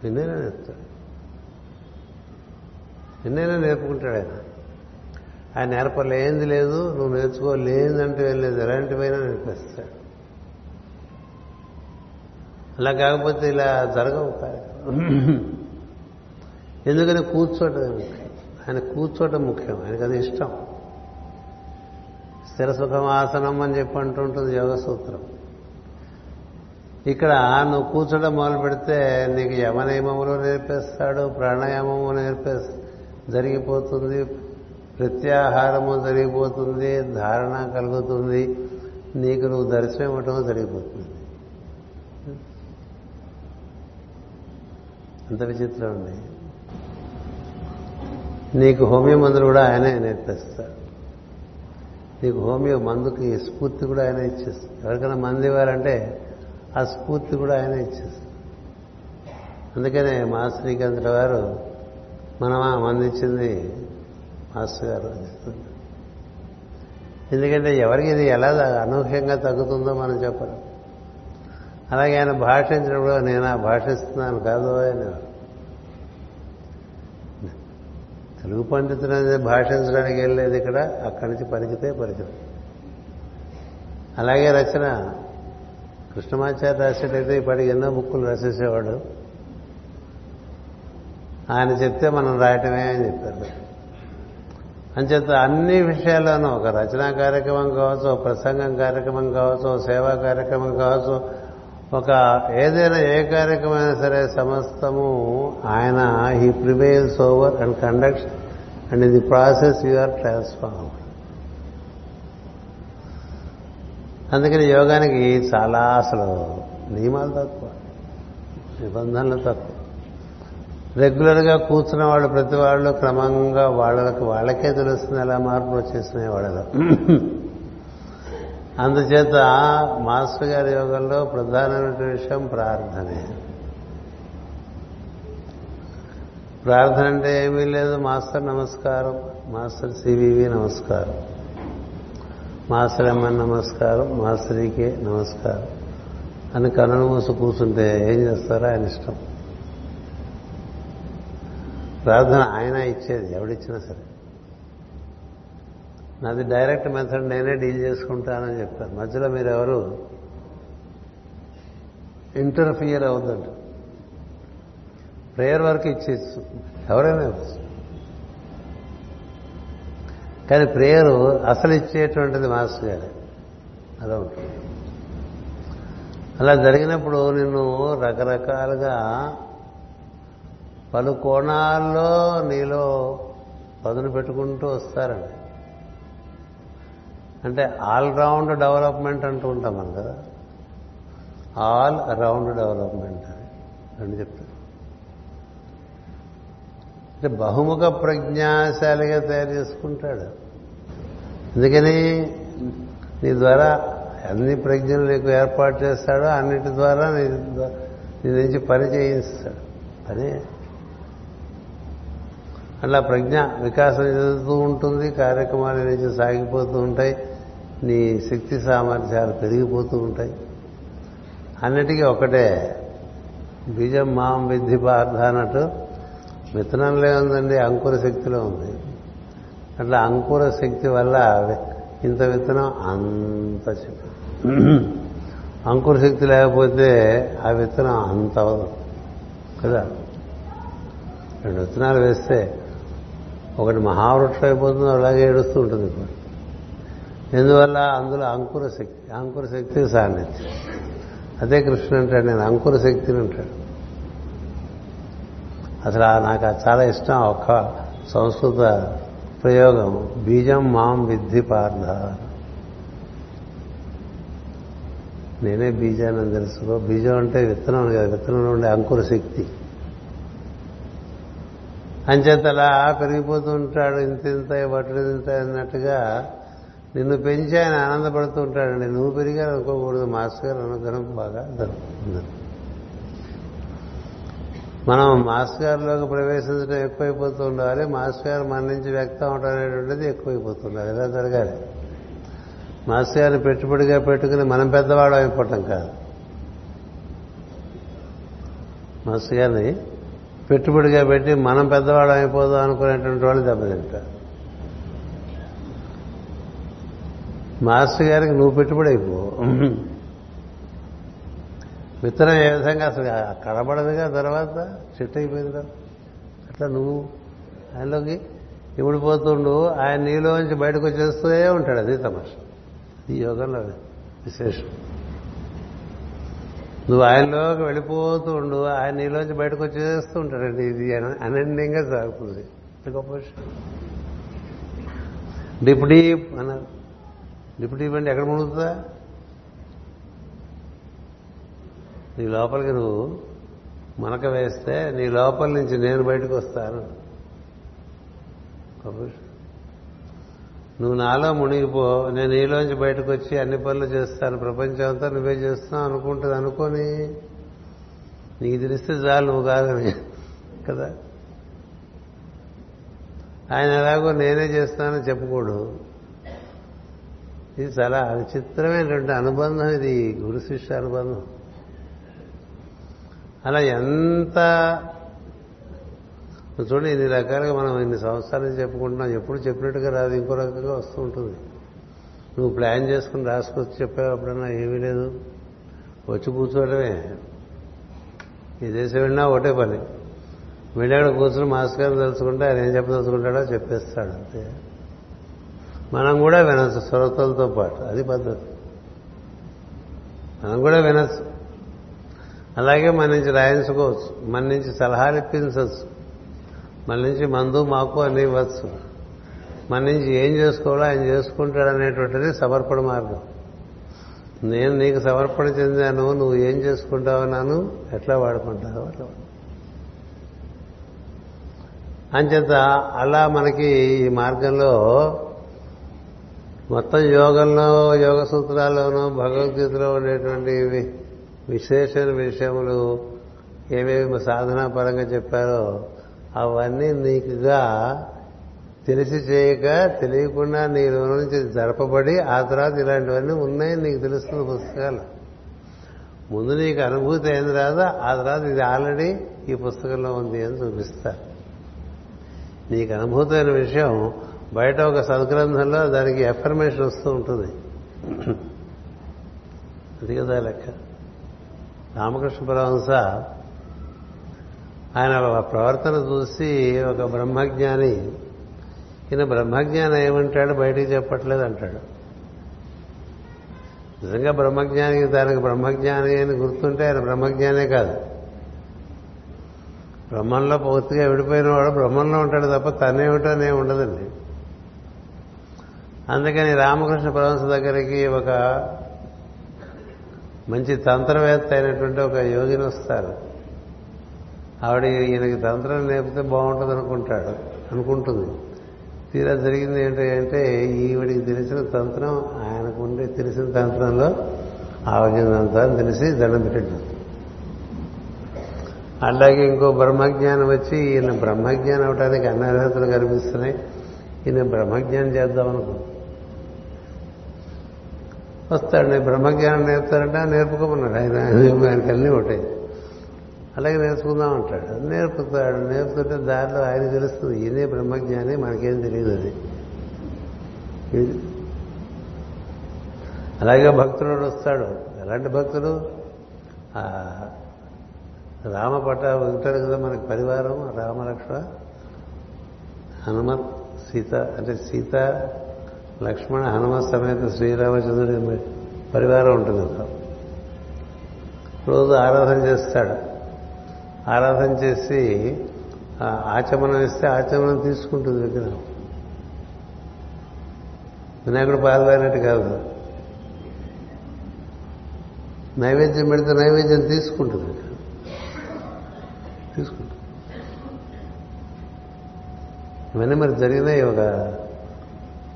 ఎన్నైనా నేర్పుతాడు? ఎన్నైనా నేర్పుకుంటాడు ఆయన? ఆయన నేర్పలేంది లేదు నువ్వు నేర్చుకోలేదంటే ఏం లేదు ఎలాంటివైనా నేర్పిస్తాడు అలా కాకపోతే ఇలా జరగవు ఎందుకని కూర్చోటం ముఖ్యం? ఆయన కూర్చోటం ముఖ్యం ఆయనకు అది ఇష్టం. స్థిర సుఖమాసనం అని చెప్పి అంటుంటుంది యోగ సూత్రం ఇక్కడ నువ్వు కూర్చోడం మొదలు పెడితే నీకు యమనియమములు నేర్పిస్తాడు ప్రాణాయామము నేర్పే జరిగిపోతుంది. ప్రత్యాహారము జరిగిపోతుంది ధారణ కలుగుతుంది. నీకు నువ్వు దర్శనం ఇవ్వటం జరిగిపోతుంది. అంత విచిత్రం ఉంది నీకు హోమియో మందులు కూడా ఆయనే నేర్పిస్తాడు నీకు హోమియో మందుకి స్ఫూర్తి కూడా ఆయన ఇచ్చేస్తాడు ఎవరికైనా మంది ఇవ్వాలంటే ఆ స్ఫూర్తి కూడా ఆయన ఇచ్చేస్తాడు అందుకనే మా శ్రీకాంత్ గారు మనం మందించింది మాస్టర్ గారు ఎందుకంటే ఎవరికి ఇది ఎలా అనూహ్యంగా తగ్గుతుందో మనం చెప్పరు. అలాగే ఆయన భాషించినప్పుడు నేను ఆ భాషిస్తున్నాను కాదు అని తెలుగు పండితుడు అనేది భాషించడానికి వెళ్ళలేదు ఇక్కడ అక్కడి నుంచి పలికితే పలికితే అలాగే రచన కృష్ణమాచార్య రాసేటైతే ఇప్పటికి ఎన్నో బుక్కులు రాసేసేవాడు. ఆయన చెప్తే మనం రాయటమే అని చెప్పారు. అంచేత అన్ని విషయాల్లోనూ ఒక రచనా కార్యక్రమం కావచ్చు ఒక ప్రసంగం కార్యక్రమం కావచ్చు సేవా కార్యక్రమం కావచ్చు ఒక ఏదైనా ఏ కార్యక్రమం సరే సమస్తము ఆయన he prevails over and conduct and in the process you are transform అందుకని యోగానికి చాలా అసలు నియమాలు తక్కువ నిబంధనలు తక్కువ. రెగ్యులర్గా కూర్చున్న వాళ్ళు ప్రతి వాళ్ళు క్రమంగా వాళ్ళకి వాళ్ళకే తెలుస్తుంది ఎలా మార్పులు వచ్చేసినాయి వాళ్ళలో. [LAUGHS] అందుచేత మాస్టర్ గారి యోగంలో ప్రధానమైన విషయం ప్రార్థనే. ప్రార్థన అంటే ఏమీ లేదు మాస్టర్ నమస్కారం మాస్టర్ సివివి నమస్కారం. మాస్టర్ ఎమ్మన్ నమస్కారం మాస్టరీకే నమస్కారం. అని కన్నులు మూసి కూర్చుంటే ఏం చేస్తారో ఆయన ఇష్టం. ప్రార్థన ఆయన ఇచ్చేది ఎవడిచ్చినా సరే. నాది డైరెక్ట్ మెథడ్ నేనే డీల్ చేసుకుంటానని చెప్పారు మధ్యలో మీరు ఎవరు ఇంటర్ఫియర్ అవుతుందంట ప్రేయర్ వరకు ఇచ్చేచ్చు ఎవరైనా ఇవ్వచ్చు. కానీ ప్రేయరు అసలు ఇచ్చేటువంటిది మాస్టర్ గారే. అలా ఉంటుంది. అలా జరిగినప్పుడు నిన్ను రకరకాలుగా పలు కోణాల్లో నీలో పదును పెట్టుకుంటూ వస్తారండి. అంటే ఆల్ రౌండ్ డెవలప్మెంట్ అంటూ ఉంటాం మనం కదా. ఆల్ రౌండ్ డెవలప్మెంట్ అని రెండు చెప్తారు. అంటే బహుముఖ ప్రజ్ఞాశాలిగా తయారు చేసుకుంటాడు. అందుకని నీ ద్వారా అన్ని ప్రజ్ఞలు నీకు ఏర్పాటు చేస్తాడో అన్నిటి ద్వారా నీ నుంచి పని చేయిస్తాడు. పని అలా ప్రజ్ఞ వికాసం చెందుతూ ఉంటుంది కార్యక్రమాలు నుంచి సాగిపోతూ ఉంటాయి నీ శక్తి సామర్థ్యాలు పెరిగిపోతూ ఉంటాయి. అన్నిటికీ ఒకటే బీజం మాం విద్ధి పార్థ అన్నట్టు విత్తనంలో ఉందండి అంకుర శక్తిలో ఉంది. అట్లా అంకుర శక్తి వల్ల ఇంత విత్తనం అంత శక్తి. అంకుర శక్తి లేకపోతే ఆ విత్తనం అంత అవదు కదా? రెండు విత్తనాలు వేస్తే ఒకటి మహావృక్షం అయిపోతుంది అలాగే ఏడుస్తూ ఉంటుంది. ఎందువల్ల? అందులో అంకుర శక్తి. అంకుర శక్తి సాన్నిధ్యం. అదే కృష్ణుడు అంటాడు నేను అంకుర శక్తిని అంటాడు. అసలు నాకు చాలా ఇష్టం ఒక్క సంస్కృత ప్రయోగం. బీజం మాం విద్ధి పార్థ. నేనే బీజాన్ని తెలుసుకో. బీజం అంటే విత్తనం కదా విత్తనంలో ఉండే అంకుర శక్తి. అంచేత అలా పెరిగిపోతూ ఉంటాడు ఇంత ఇంత బట్టలు ఇంత అన్నట్టుగా నిన్ను పెంచి ఆయన ఆనందపడుతూ ఉంటాడండి. నువ్వు పెరిగారు అనుకోకూడదు. మాస్టర్ గారు అనుగ్రహం బాగా జరుగుతుంది మనం మాస్టర్ గారిలోకి ప్రవేశించడం ఎక్కువైపోతూ ఉండాలి. మాస్టర్ గారు మన నుంచి వ్యక్తం అవడం అనేటువంటిది ఎక్కువైపోతుండాలి ఇలా జరగాలి. మాస్టర్ గారిని పెట్టుబడిగా పెట్టుకుని మనం పెద్దవాడు అయిపోవటం కాదు. మాస్టర్ గారిని పెట్టుబడిగా పెట్టి మనం పెద్దవాడు అయిపోదాం అనుకునేటువంటి వాళ్ళు దెబ్బతింటారు. మాస్టర్ గారికి నువ్వు పెట్టుబడి అయిపో. విత్తనం ఏ విధంగా అసలు కనబడదుగా తర్వాత? చెట్టు అయిపోయిందిగా అట్లా నువ్వు ఆయనలోకి ఇమిడిపోతుండు ఆయన నీలోంచి బయటకు వచ్చేస్తూనే ఉంటాడు. అది తమాష. ఈ యోగంలో విశేషం. నువ్వు ఆయనలోకి వెళ్ళిపోతూ ఉండు ఆయన నీలోంచి బయటకు వచ్చేస్తూ ఉంటాడండి ఇది అనన్యంగా సాగుతుంది. గొప్ప విషయం డిప్ డీప్ అన్నారు డిప్ డీప్ అంటే ఎక్కడ మునుగుతుందా? నీ లోపలికి నువ్వు మనక వేస్తే నీ లోపల నుంచి నేను బయటకు వస్తాను. నువ్వు నాలో మునిగిపో నేను నీలోంచి బయటకు వచ్చి అన్ని పనులు చేస్తాను ప్రపంచం అంతా నువ్వే చేస్తున్నావు అనుకుంటుంది అనుకొని. నీకు తెలిస్తే చాలు నువ్వు కాదని కదా? ఆయన ఎలాగో నేనే చేస్తానని చెప్పుకోడు. ఇది చాలా విచిత్రమైనటువంటి అనుబంధం ఇది గురు శిష్య అనుబంధం. అలా ఎంత చూడండి ఇన్ని రకాలుగా మనం ఇన్ని సంవత్సరాలు చెప్పుకుంటున్నాం ఎప్పుడు చెప్పినట్టుగా రాదు ఇంకో రకంగా వస్తూ ఉంటుంది. నువ్వు ప్లాన్ చేసుకుని రాసుకొచ్చి చెప్పావు అప్పుడన్నా ఏమీ లేదు. వచ్చి కూర్చోవడమే. ఈ దేశం వెళ్ళినా ఒకటే పని. వెళ్ళాడు కూర్చుని మాస్టర్ గారు తెలుసుకుంటే ఆయన ఏం చెప్పదలుచుకుంటాడో చెప్పేస్తాడు అంతే. మనం కూడా వినొచ్చు శ్రోతలతో పాటు అది పద్ధతి. మనం కూడా వినొచ్చు. అలాగే మన నుంచి రాయించుకోవచ్చు మన నుంచి సలహాలు ఇప్పించవచ్చు. మన నుంచి మందు మాకు అని ఇవ్వచ్చు. మన నుంచి ఏం చేసుకోవాలో ఆయన చేసుకుంటాడు అనేటువంటిది సమర్పణ మార్గం. నేను నీకు సమర్పణ చెందాను నువ్వు ఏం చేసుకుంటావు నాను ఎట్లా వాడుకుంటావు అట్లా అంచేత అలా మనకి ఈ మార్గంలో మొత్తం యోగంలో యోగ సూత్రాల్లోనూ భగవద్గీతలో ఉండేటువంటి విశేష విషయములు ఏమేమి సాధనా పరంగా చెప్పారో అవన్నీ నీకుగా తెలిసి చేయక తెలియకుండా నీలో నుంచి జరపబడి ఆ తర్వాత ఇలాంటివన్నీ ఉన్నాయి నీకు తెలుస్తున్న పుస్తకాలు. ముందు నీకు అనుభూతి అయిన తర్వాత ఆ తర్వాత ఇది ఆల్రెడీ ఈ పుస్తకంలో ఉంది అని చూపిస్తారు నీకు అనుభూతమైన విషయం బయట ఒక సద్గ్రంథంలో దానికి ఎఫర్మేషన్ వస్తూ ఉంటుంది. అది కదా లెక్క. రామకృష్ణ పరహంస ఆయన ప్రవర్తన చూసి ఒక బ్రహ్మజ్ఞాని ఈయన బ్రహ్మజ్ఞానం ఏమంటాడు? బయటికి చెప్పట్లేదు అంటాడు. నిజంగా బ్రహ్మజ్ఞానికి దానికి బ్రహ్మజ్ఞాని అని గుర్తుంటే ఆయన బ్రహ్మజ్ఞానే కాదు. బ్రహ్మంలో పూర్తిగా విడిపోయిన వాడు బ్రహ్మంలో ఉంటాడు తప్ప తనేమిటో నే ఉండదండి. అందుకని రామకృష్ణ పరమహంస దగ్గరికి ఒక మంచి తంత్రవేత్త అయినటువంటి ఒక యోగిని వస్తారు. ఆవిడ ఈయనకి తంత్రం నేర్పితే బాగుంటుంది అనుకుంటాడు అనుకుంటుంది. తీరా జరిగింది ఏంటి అంటే ఈవిడికి తెలిసిన తంత్రం ఆయనకు ఉండే తెలిసిన తంత్రంలో ఆవగిందంతా అని తెలిసి దండం పెట్టాడు. అలాగే ఇంకో బ్రహ్మజ్ఞానం వచ్చి ఈయన బ్రహ్మజ్ఞానం అవడానికి అన్ని అర్హతలు కనిపిస్తున్నాయి. ఈయన బ్రహ్మజ్ఞానం చేద్దాం అనుకో వస్తాడు నేను బ్రహ్మజ్ఞానం నేర్పుతారంటే నేర్పుకోమన్నాడు. ఆయన ఆయనకి అన్నీ ఉంటాయి అలాగే నేర్చుకుందాం అంటాడు. నేర్పుతాడు. నేర్పుతుంటే దారిలో ఆయన తెలుస్తుంది. ఈయనే బ్రహ్మజ్ఞాని మనకేం తెలియదు అది. అలాగే భక్తుడు వస్తాడు. ఎలాంటి భక్తుడు? రామ పట్ట ఉంటారు కదా మనకి పరివారం రామలక్ష్మ హనుమత్ సీత అంటే సీత లక్ష్మణ హనుమత్ సమేత శ్రీరామచంద్రుడి పరివారం ఉంటుంది. కదా రోజు ఆరాధన చేస్తాడు. ఆరాధన చేసి ఆచమనం ఇస్తే ఆచమనం తీసుకుంటుంది విగ్రహం. వినాయకుడు పాల్గొనట్టు కాదు. నైవేద్యం పెడితే నైవేద్యం తీసుకుంటుంది తీసుకుంటుంది. ఇవన్నీ మరి జరిగినాయి ఒక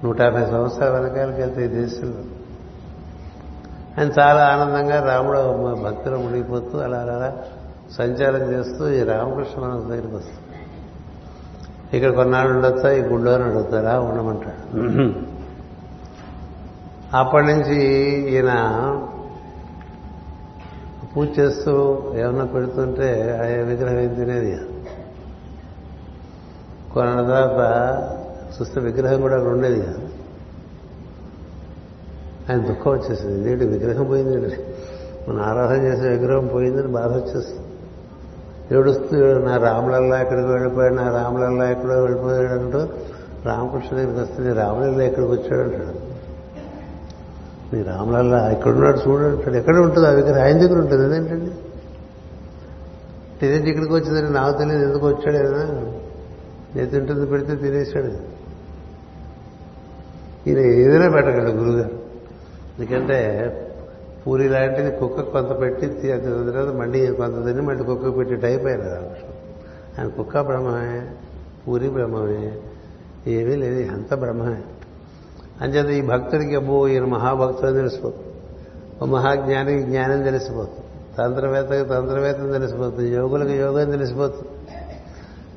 నూట యాభై సంవత్సరాల వెనకాలకి వెళ్తే ఈ దేశంలో. ఆయన చాలా ఆనందంగా రాముడు భక్తులు మునిగిపోతూ అలా అలా అలా సంచారం చేస్తూ ఈ రామకృష్ణ మనసు దగ్గరికి వస్తుంది ఇక్కడ కొన్నాళ్ళు ఉండొచ్చా? ఈ గుళ్ళోనే ఉండొస్తారా ఉండమంటాడు. అప్పటి నుంచి ఈయన పూజ చేస్తూ ఏమన్నా పెడుతుంటే ఆ విగ్రహం ఏం తినేది? కొన్న తర్వాత చూస్తే విగ్రహం కూడా అక్కడ ఉండేది కాదు. ఆయన దుఃఖం వచ్చేసింది. ఇదేంటి విగ్రహం పోయింది? మన ఆరాధన చేసే విగ్రహం పోయిందని బాధ వచ్చేస్తుంది ఏడుస్తూ నా రాములల్లా ఎక్కడికి వెళ్ళిపోయాడు? నా రాములల్లా ఎక్కడో వెళ్ళిపోయాడు అంటూ రామకృష్ణ దగ్గరికి వస్తే నీ రాములల్లా ఎక్కడికి వచ్చాడు అంటాడు. నీ రాములల్లా ఎక్కడున్నాడు చూడు అంటాడు. ఎక్కడ ఉంటుంది? ఆ విగ్రహం ఆయన దగ్గర ఉంటుంది. అదేంటండి? తినేది ఇక్కడికి వచ్చిందని నాకు తెలియదు. ఎందుకు వచ్చాడు ఏదైనా నేను తింటుంది పెడితే తినేశాడు. ఈయన ఏదైనా పెట్టగలడు గురుగారు. ఎందుకంటే పూరి లాంటిది కుక్క కొంత పెట్టి అది తర్వాత మళ్ళీ కొంత తిని మళ్ళీ కుక్క పెట్టి టైప్ రామకృష్ణ ఆయన కుక్క బ్రహ్మమే పూరి బ్రహ్మమే ఏమీ లేదు అంత బ్రహ్మమే. అంచేత ఈ భక్తుడికి అబ్బో ఈయన మహాభక్తుడు తెలిసిపోతుంది. ఓ మహాజ్ఞానికి జ్ఞానం తెలిసిపోతుంది. తంత్రవేత్తకి తంత్రవేత్తం తెలిసిపోతుంది. యోగులకు యోగం తెలిసిపోతుంది.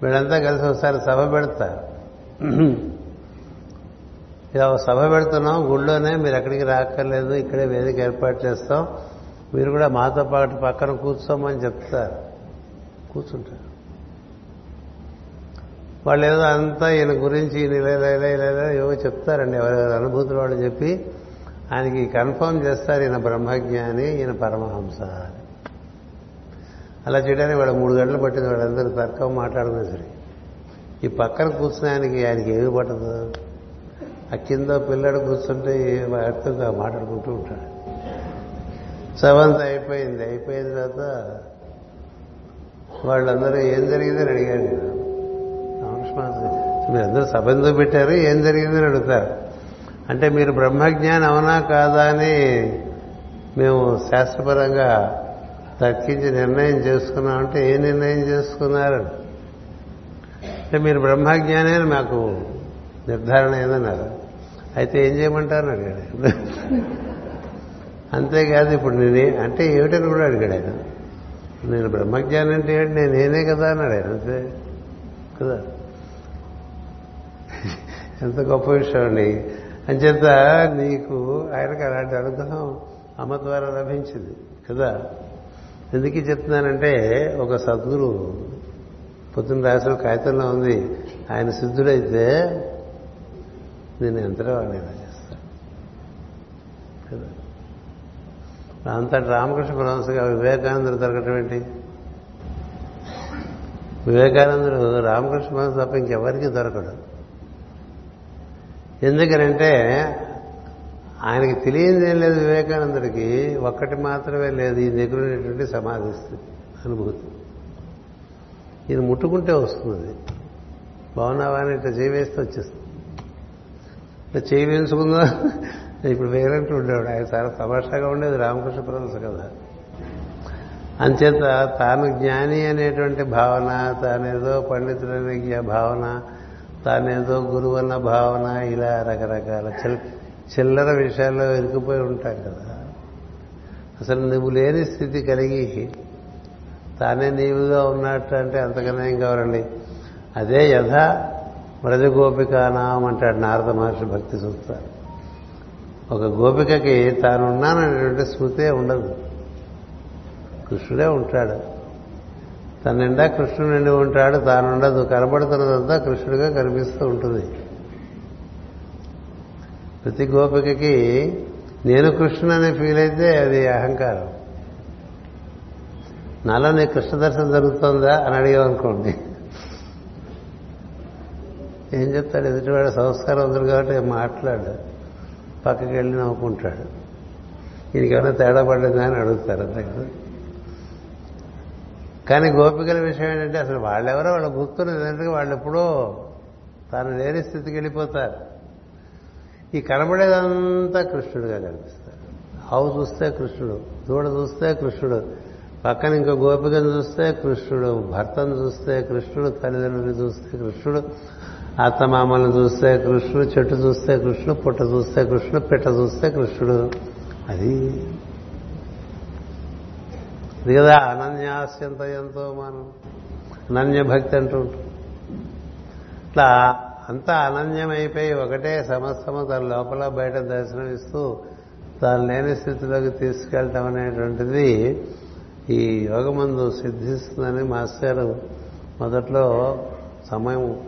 వీళ్ళంతా కలిసి ఒకసారి సభ పెడతారు. ఇలా ఒక సభ పెడుతున్నాం. గుళ్ళోనే మీరు ఎక్కడికి రాక్కర్లేదు. ఇక్కడే వేదిక ఏర్పాటు చేస్తాం. మీరు కూడా మాతో పాటు పక్కన కూర్చోమని చెప్తారు. కూర్చుంటారు. వాళ్ళు ఏదో అంతా ఈయన గురించి ఈయన ఇలా ఇలా ఇలా ఏవో చెప్తారండి. ఎవరెవరి అనుభూతులు వాళ్ళు చెప్పి ఆయనకి కన్ఫర్మ్ చేస్తారు. ఈయన బ్రహ్మజ్ఞాని ఈయన పరమహంస అని. అలా చేయడానికి వాడు మూడు గంటలు పట్టింది. వాళ్ళందరూ తర్కం మాట్లాడుకునేసరికి ఈ పక్కన కూర్చుని ఆయనకి ఆయనకి ఏమి పట్టదు. ఆ కింద పిల్లడు కూర్చుంటే వాటితో మాట్లాడుకుంటూ ఉంటాడు. సవంత అయిపోయింది. అయిపోయిన తర్వాత వాళ్ళందరూ ఏం జరిగిందని అడిగాను నేను. రామకృష్ణ మీరందరూ పెట్టారు. ఏం జరిగిందని అడుగుతారు. అంటే మీరు బ్రహ్మజ్ఞానం అవునా కాదా అని మేము శాస్త్రపరంగా తర్కించి నిర్ణయం చేసుకున్నామంటే ఏ నిర్ణయం చేసుకున్నారు? అంటే మీరు బ్రహ్మజ్ఞానే అని మాకు నిర్ధారణ అయిందన్నారు. అయితే ఏం చేయమంటారని అడిగాడు అంతేకాదు ఇప్పుడు నేనే అంటే ఏమిటని కూడా అడిగాడు ఆయన. నేను బ్రహ్మజ్ఞానం అంటే ఏంటి నేను నేనే కదా అన్నాడు ఆయన అంతే. కదా? ఎంత గొప్ప విషయం అండి. అంచేత నీకు ఆయనకు అలాంటి అనుగ్రహం అమ్మ ద్వారా లభించింది. కదా? ఎందుకు చెప్తున్నానంటే ఒక సద్గురు పొద్దున్న రాసిన కాగితంలో ఉంది. ఆయన సిద్ధుడైతే నేను ఎంతలో వాడిని ఇలా చేస్తాను కదా. అంతటి రామకృష్ణ పరమహంసగా వివేకానందుడు దొరకటం ఏంటి? వివేకానందుడు రామకృష్ణ పరమహంస తప్ప ఇంకెవరికి దొరకడు. ఎందుకనంటే ఆయనకి తెలియదు ఏం లేదు వివేకానందుడికి ఒక్కటి మాత్రమే లేదు ఈ దగ్గర ఉన్నటువంటి సమాధి స్థితి అనుభూతి. ఇది ముట్టుకుంటే వస్తుంది. బాగున్నావా అని ఇట్లా చేవేస్తే వచ్చేస్తుంది. చేయి వేసుకుందా ఇప్పుడు వేరంటూ ఉండేవాడు? ఆయన చాలా తమాషాగా ఉండేది రామకృష్ణ పరమహంస కదా అంచేత తాను జ్ఞాని అనేటువంటి భావన తానేదో పండితుడనే భావన తానేదో గురువు అన్న భావన ఇలా రకరకాల చిల్ చిల్లర విషయాల్లో ఇరుకుపోయి ఉంటాం కదా. అసలు నువ్వు లేని స్థితి కలిగి తానే నీవుగా ఉన్నట్టు అంటే అంతకన్నా ఏం కావాలండి? అదే యథ వ్రజగోపికానాం అంటాడు నారద మహర్షి భక్తి చూస్తారు ఒక గోపికకి తానున్నాననేటువంటి స్మృతే ఉండదు. కృష్ణుడే ఉంటాడు. తన నిండా కృష్ణుడు నిండి ఉంటాడు తానుండదు కనబడుతున్నదంతా కృష్ణుడిగా కనిపిస్తూ ఉంటుంది. ప్రతి గోపికకి నేను కృష్ణుడు అనే ఫీల్ అయితే అది అహంకారం. నాలో నీ కృష్ణ దర్శనం జరుగుతుందా అని అడిగామనుకోండి. ఏం చెప్తాడు? ఎదుటివాడు సంస్కారం ఉంది కాబట్టి మాట్లాడు. పక్కకి వెళ్ళి నవ్వుకుంటాడు. ఈయనకేమైనా తేడా పడిందా అని అడుగుతారు అంతే కదా? కానీ గోపికల విషయం ఏంటంటే అసలు వాళ్ళెవరో వాళ్ళు గుర్తున్నది. ఏంటంటే వాళ్ళు ఎప్పుడో తాను లేని స్థితికి వెళ్ళిపోతారు. ఈ కనబడేదంతా కృష్ణుడిగా కనిపిస్తారు. ఆవు చూస్తే కృష్ణుడు దూడ చూస్తే కృష్ణుడు పక్కన ఇంకో గోపికను చూస్తే కృష్ణుడు భర్తను చూస్తే కృష్ణుడు తల్లిదండ్రులను చూస్తే కృష్ణుడు అత్తమామలను చూస్తే కృష్ణుడు చెట్టు చూస్తే కృష్ణుడు పుట్ట చూస్తే కృష్ణుడు పిట్ట చూస్తే కృష్ణుడు. అది అది కదా అనన్యాస్యంత ఎంతో మనం అనన్య భక్తి అంటూ ఇట్లా అంతా అనన్యమైపోయి ఒకటే సమస్తము తన లోపల బయట దర్శనం ఇస్తూ తాను లేని స్థితిలోకి తీసుకెళ్ళటం అనేటువంటిది ఈ యోగమందు సిద్ధిస్తుందని మాస్టర్ మొదట్లో సమయం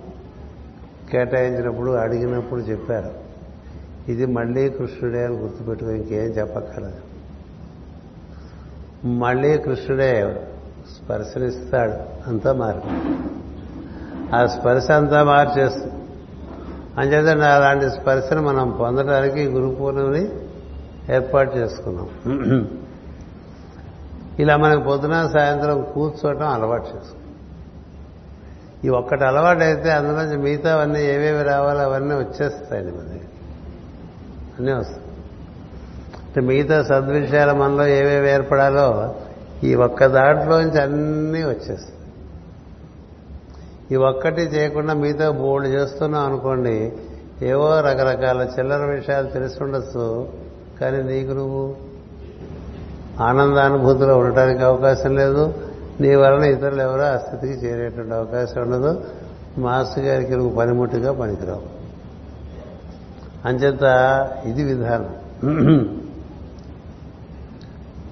కేటాయించినప్పుడు అడిగినప్పుడు చెప్పారు. ఇది మళ్ళీ కృష్ణుడే అని గుర్తుపెట్టుకో ఇంకేం చెప్పక్కర్లేదు. మళ్ళీ కృష్ణుడే స్పర్శనిస్తాడు అంతా మార్పు ఆ స్పర్శ అంతా మార్చేస్తుంది. అంచేత అలాంటి స్పర్శను మనం పొందడానికి గురు పూర్ణిమని ఏర్పాటు చేసుకున్నాం. [CLEARS THROAT] ఇలా మనకు పొద్దున సాయంత్రం కూర్చోవటం అలవాటు చేసుకున్నాం. ఈ ఒక్కటి అలవాటు అయితే మిగతా మిగతావన్నీ ఏవేవి రావాలో అవన్నీ వచ్చేస్తాయండి మరి అన్నీ వస్తాయి. అంటే మిగతా సద్విషయాల మనలో ఏవేవి ఏర్పడాలో ఈ ఒక్క దాంట్లోంచి అన్నీ వచ్చేస్తాయి. ఈ ఒక్కటి చేయకుండా మిగతా బోల్డ్ చేస్తున్నాం అనుకోండి ఏవో రకరకాల చిల్లర విషయాలు తెలిసి కానీ నీకు నువ్వు ఆనందానుభూతిలో ఉండటానికి అవకాశం లేదు నీ వలన ఇతరులు ఎవరో ఆ స్థితికి చేరేటువంటి అవకాశం ఉండదు. మాస్టర్ గారికి నువ్వు పనిముట్టుగా పనికిరావు. అంచేత ఇది విధానం.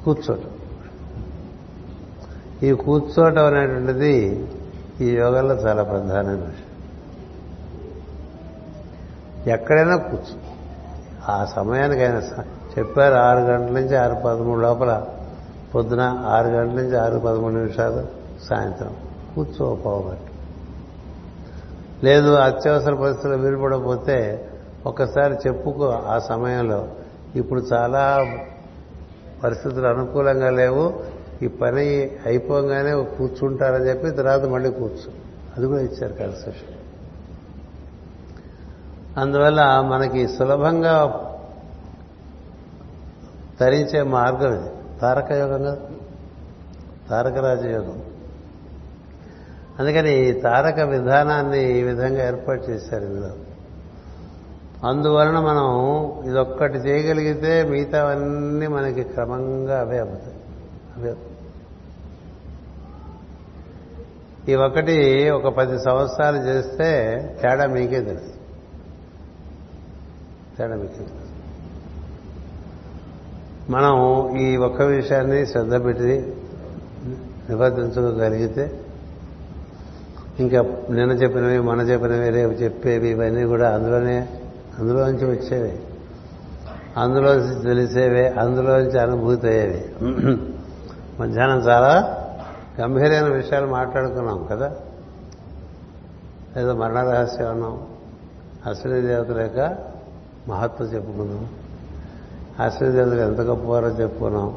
కూర్చోటం. ఈ కూర్చోటం అనేటువంటిది ఈ యోగాలో చాలా ప్రధానమైన విషయం. ఎక్కడైనా కూర్చో. ఆ సమయానికి ఆయన చెప్పారు ఆరు గంటల నుంచి ఆరు పదమూడు లోపల పొద్దున ఆరు గంటల నుంచి ఆరు పదమూడు నిమిషాలు సాయంత్రం. కూర్చో పోగట్టు లేదు అత్యవసర పరిస్థితులు వీలుపడకపోతే ఒక్కసారి చెప్పుకో ఆ సమయంలో. ఇప్పుడు చాలా పరిస్థితులు అనుకూలంగా లేవు. ఈ పని అయిపోగానే కూర్చుంటారని చెప్పి తర్వాత మళ్ళీ కూర్చో. అది కూడా ఇచ్చారు కన్సెషన్. అందువల్ల మనకి సులభంగా తరించే మార్గం ఇది. తారక యోగం కదా తారక రాజయోగం అందుకని ఈ తారక విధానాన్ని ఈ విధంగా ఏర్పాటు చేశారు ఇందులో. అందువలన మనం ఇదొక్కటి చేయగలిగితే మిగతావన్నీ మనకి క్రమంగా అవే అవుతాయి. అవే ఈ ఒకటి ఒక పది సంవత్సరాలు చేస్తే తేడా మీకే తెలుసు. తేడా మీకే తెలుసు. మనం ఈ ఒక్క విషయాన్ని శ్రద్ధ పెట్టి నిబద్ధించగలిగితే ఇంకా నిన్న చెప్పినవి మన చెప్పినవి రేపు చెప్పేవి ఇవన్నీ కూడా అందులోనే అందులోంచి వచ్చేవి. అందులోంచి తెలిసేవే అందులోంచి అనుభూతి అయ్యేవి. మధ్యాహ్నం చాలా గంభీరమైన విషయాలు మాట్లాడుకున్నాం కదా. లేదా మరణ రహస్యం అన్నాం. అశ్విని దేవత యొక్క మహత్వం చెప్పుకున్నాం. అశ్విని ఎంత గొప్పవారో చెప్పుకున్నాం.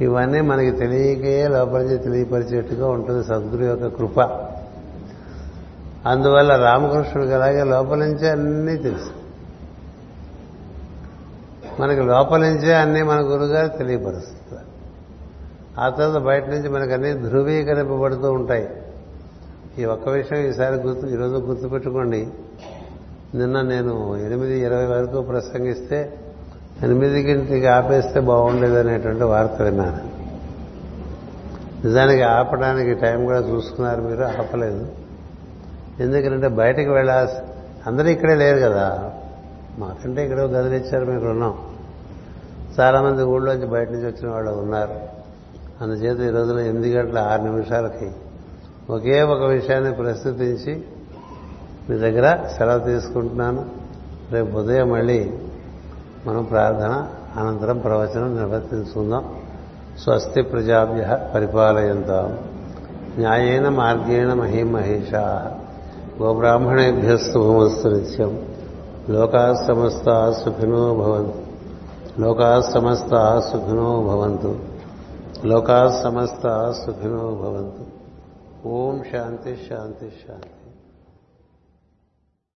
ఇవన్నీ మనకి తెలియకే లోపల నుంచి తెలియపరిచేట్టుగా ఉంటుంది సద్గురు యొక్క కృప. అందువల్ల రామకృష్ణుడికి అలాగే లోపల నుంచే అన్నీ తెలుసు. మనకి లోపల నుంచే అన్నీ మన గురుగారు తెలియపరుస్తారు. ఆ తర్వాత బయట నుంచి మనకు అన్నీ ధృవీకరింపబడుతూ ఉంటాయి. ఈ ఒక్క విషయం ఈసారి గుర్తు ఈరోజు గుర్తుపెట్టుకోండి. నిన్న నేను ఎనిమిది ఇరవై వరకు ప్రసంగిస్తే ఎనిమిది గంటకి ఆపేస్తే బాగుండేదనేటువంటి వార్త విన్నాను. నిజానికి ఆపడానికి టైం కూడా చూసుకున్నారు మీరు ఆపలేదు. ఎందుకంటే బయటకు వెళ్ళాల్సి అందరూ ఇక్కడే లేరు కదా. మాకంటే ఇక్కడ గదిలిచ్చారు మీకు మీరు ఉన్నాం. చాలామంది ఊళ్ళోంచి బయట నుంచి వచ్చిన వాళ్ళు ఉన్నారు. అందుచేత ఈ రోజున ఎనిమిది గంటల ఆరు నిమిషాలకి ఒకే ఒక విషయాన్ని ప్రస్తుతించి మీ దగ్గర సెలవు తీసుకుంటున్నాను. రేపు ఉదయం మళ్ళీ మనం ప్రార్థన అనంతరం ప్రవచనం నిర్వర్తించుకుందాం. స్వస్తి ప్రజాభ్య పరిపాలయంతాం. న్యాయేన మార్గేణ మహిమహేషా. గోబ్రాహ్మణేభ్యస్తు భూమస్తు నిత్యం. లోకా సమస్త సుఖినో భవంతు. లోకా సమస్త సుఖినో భవంతు. లోకా సమస్త సుఖినో భవంతు. ఓం శాంతి శాంతి శాంతి.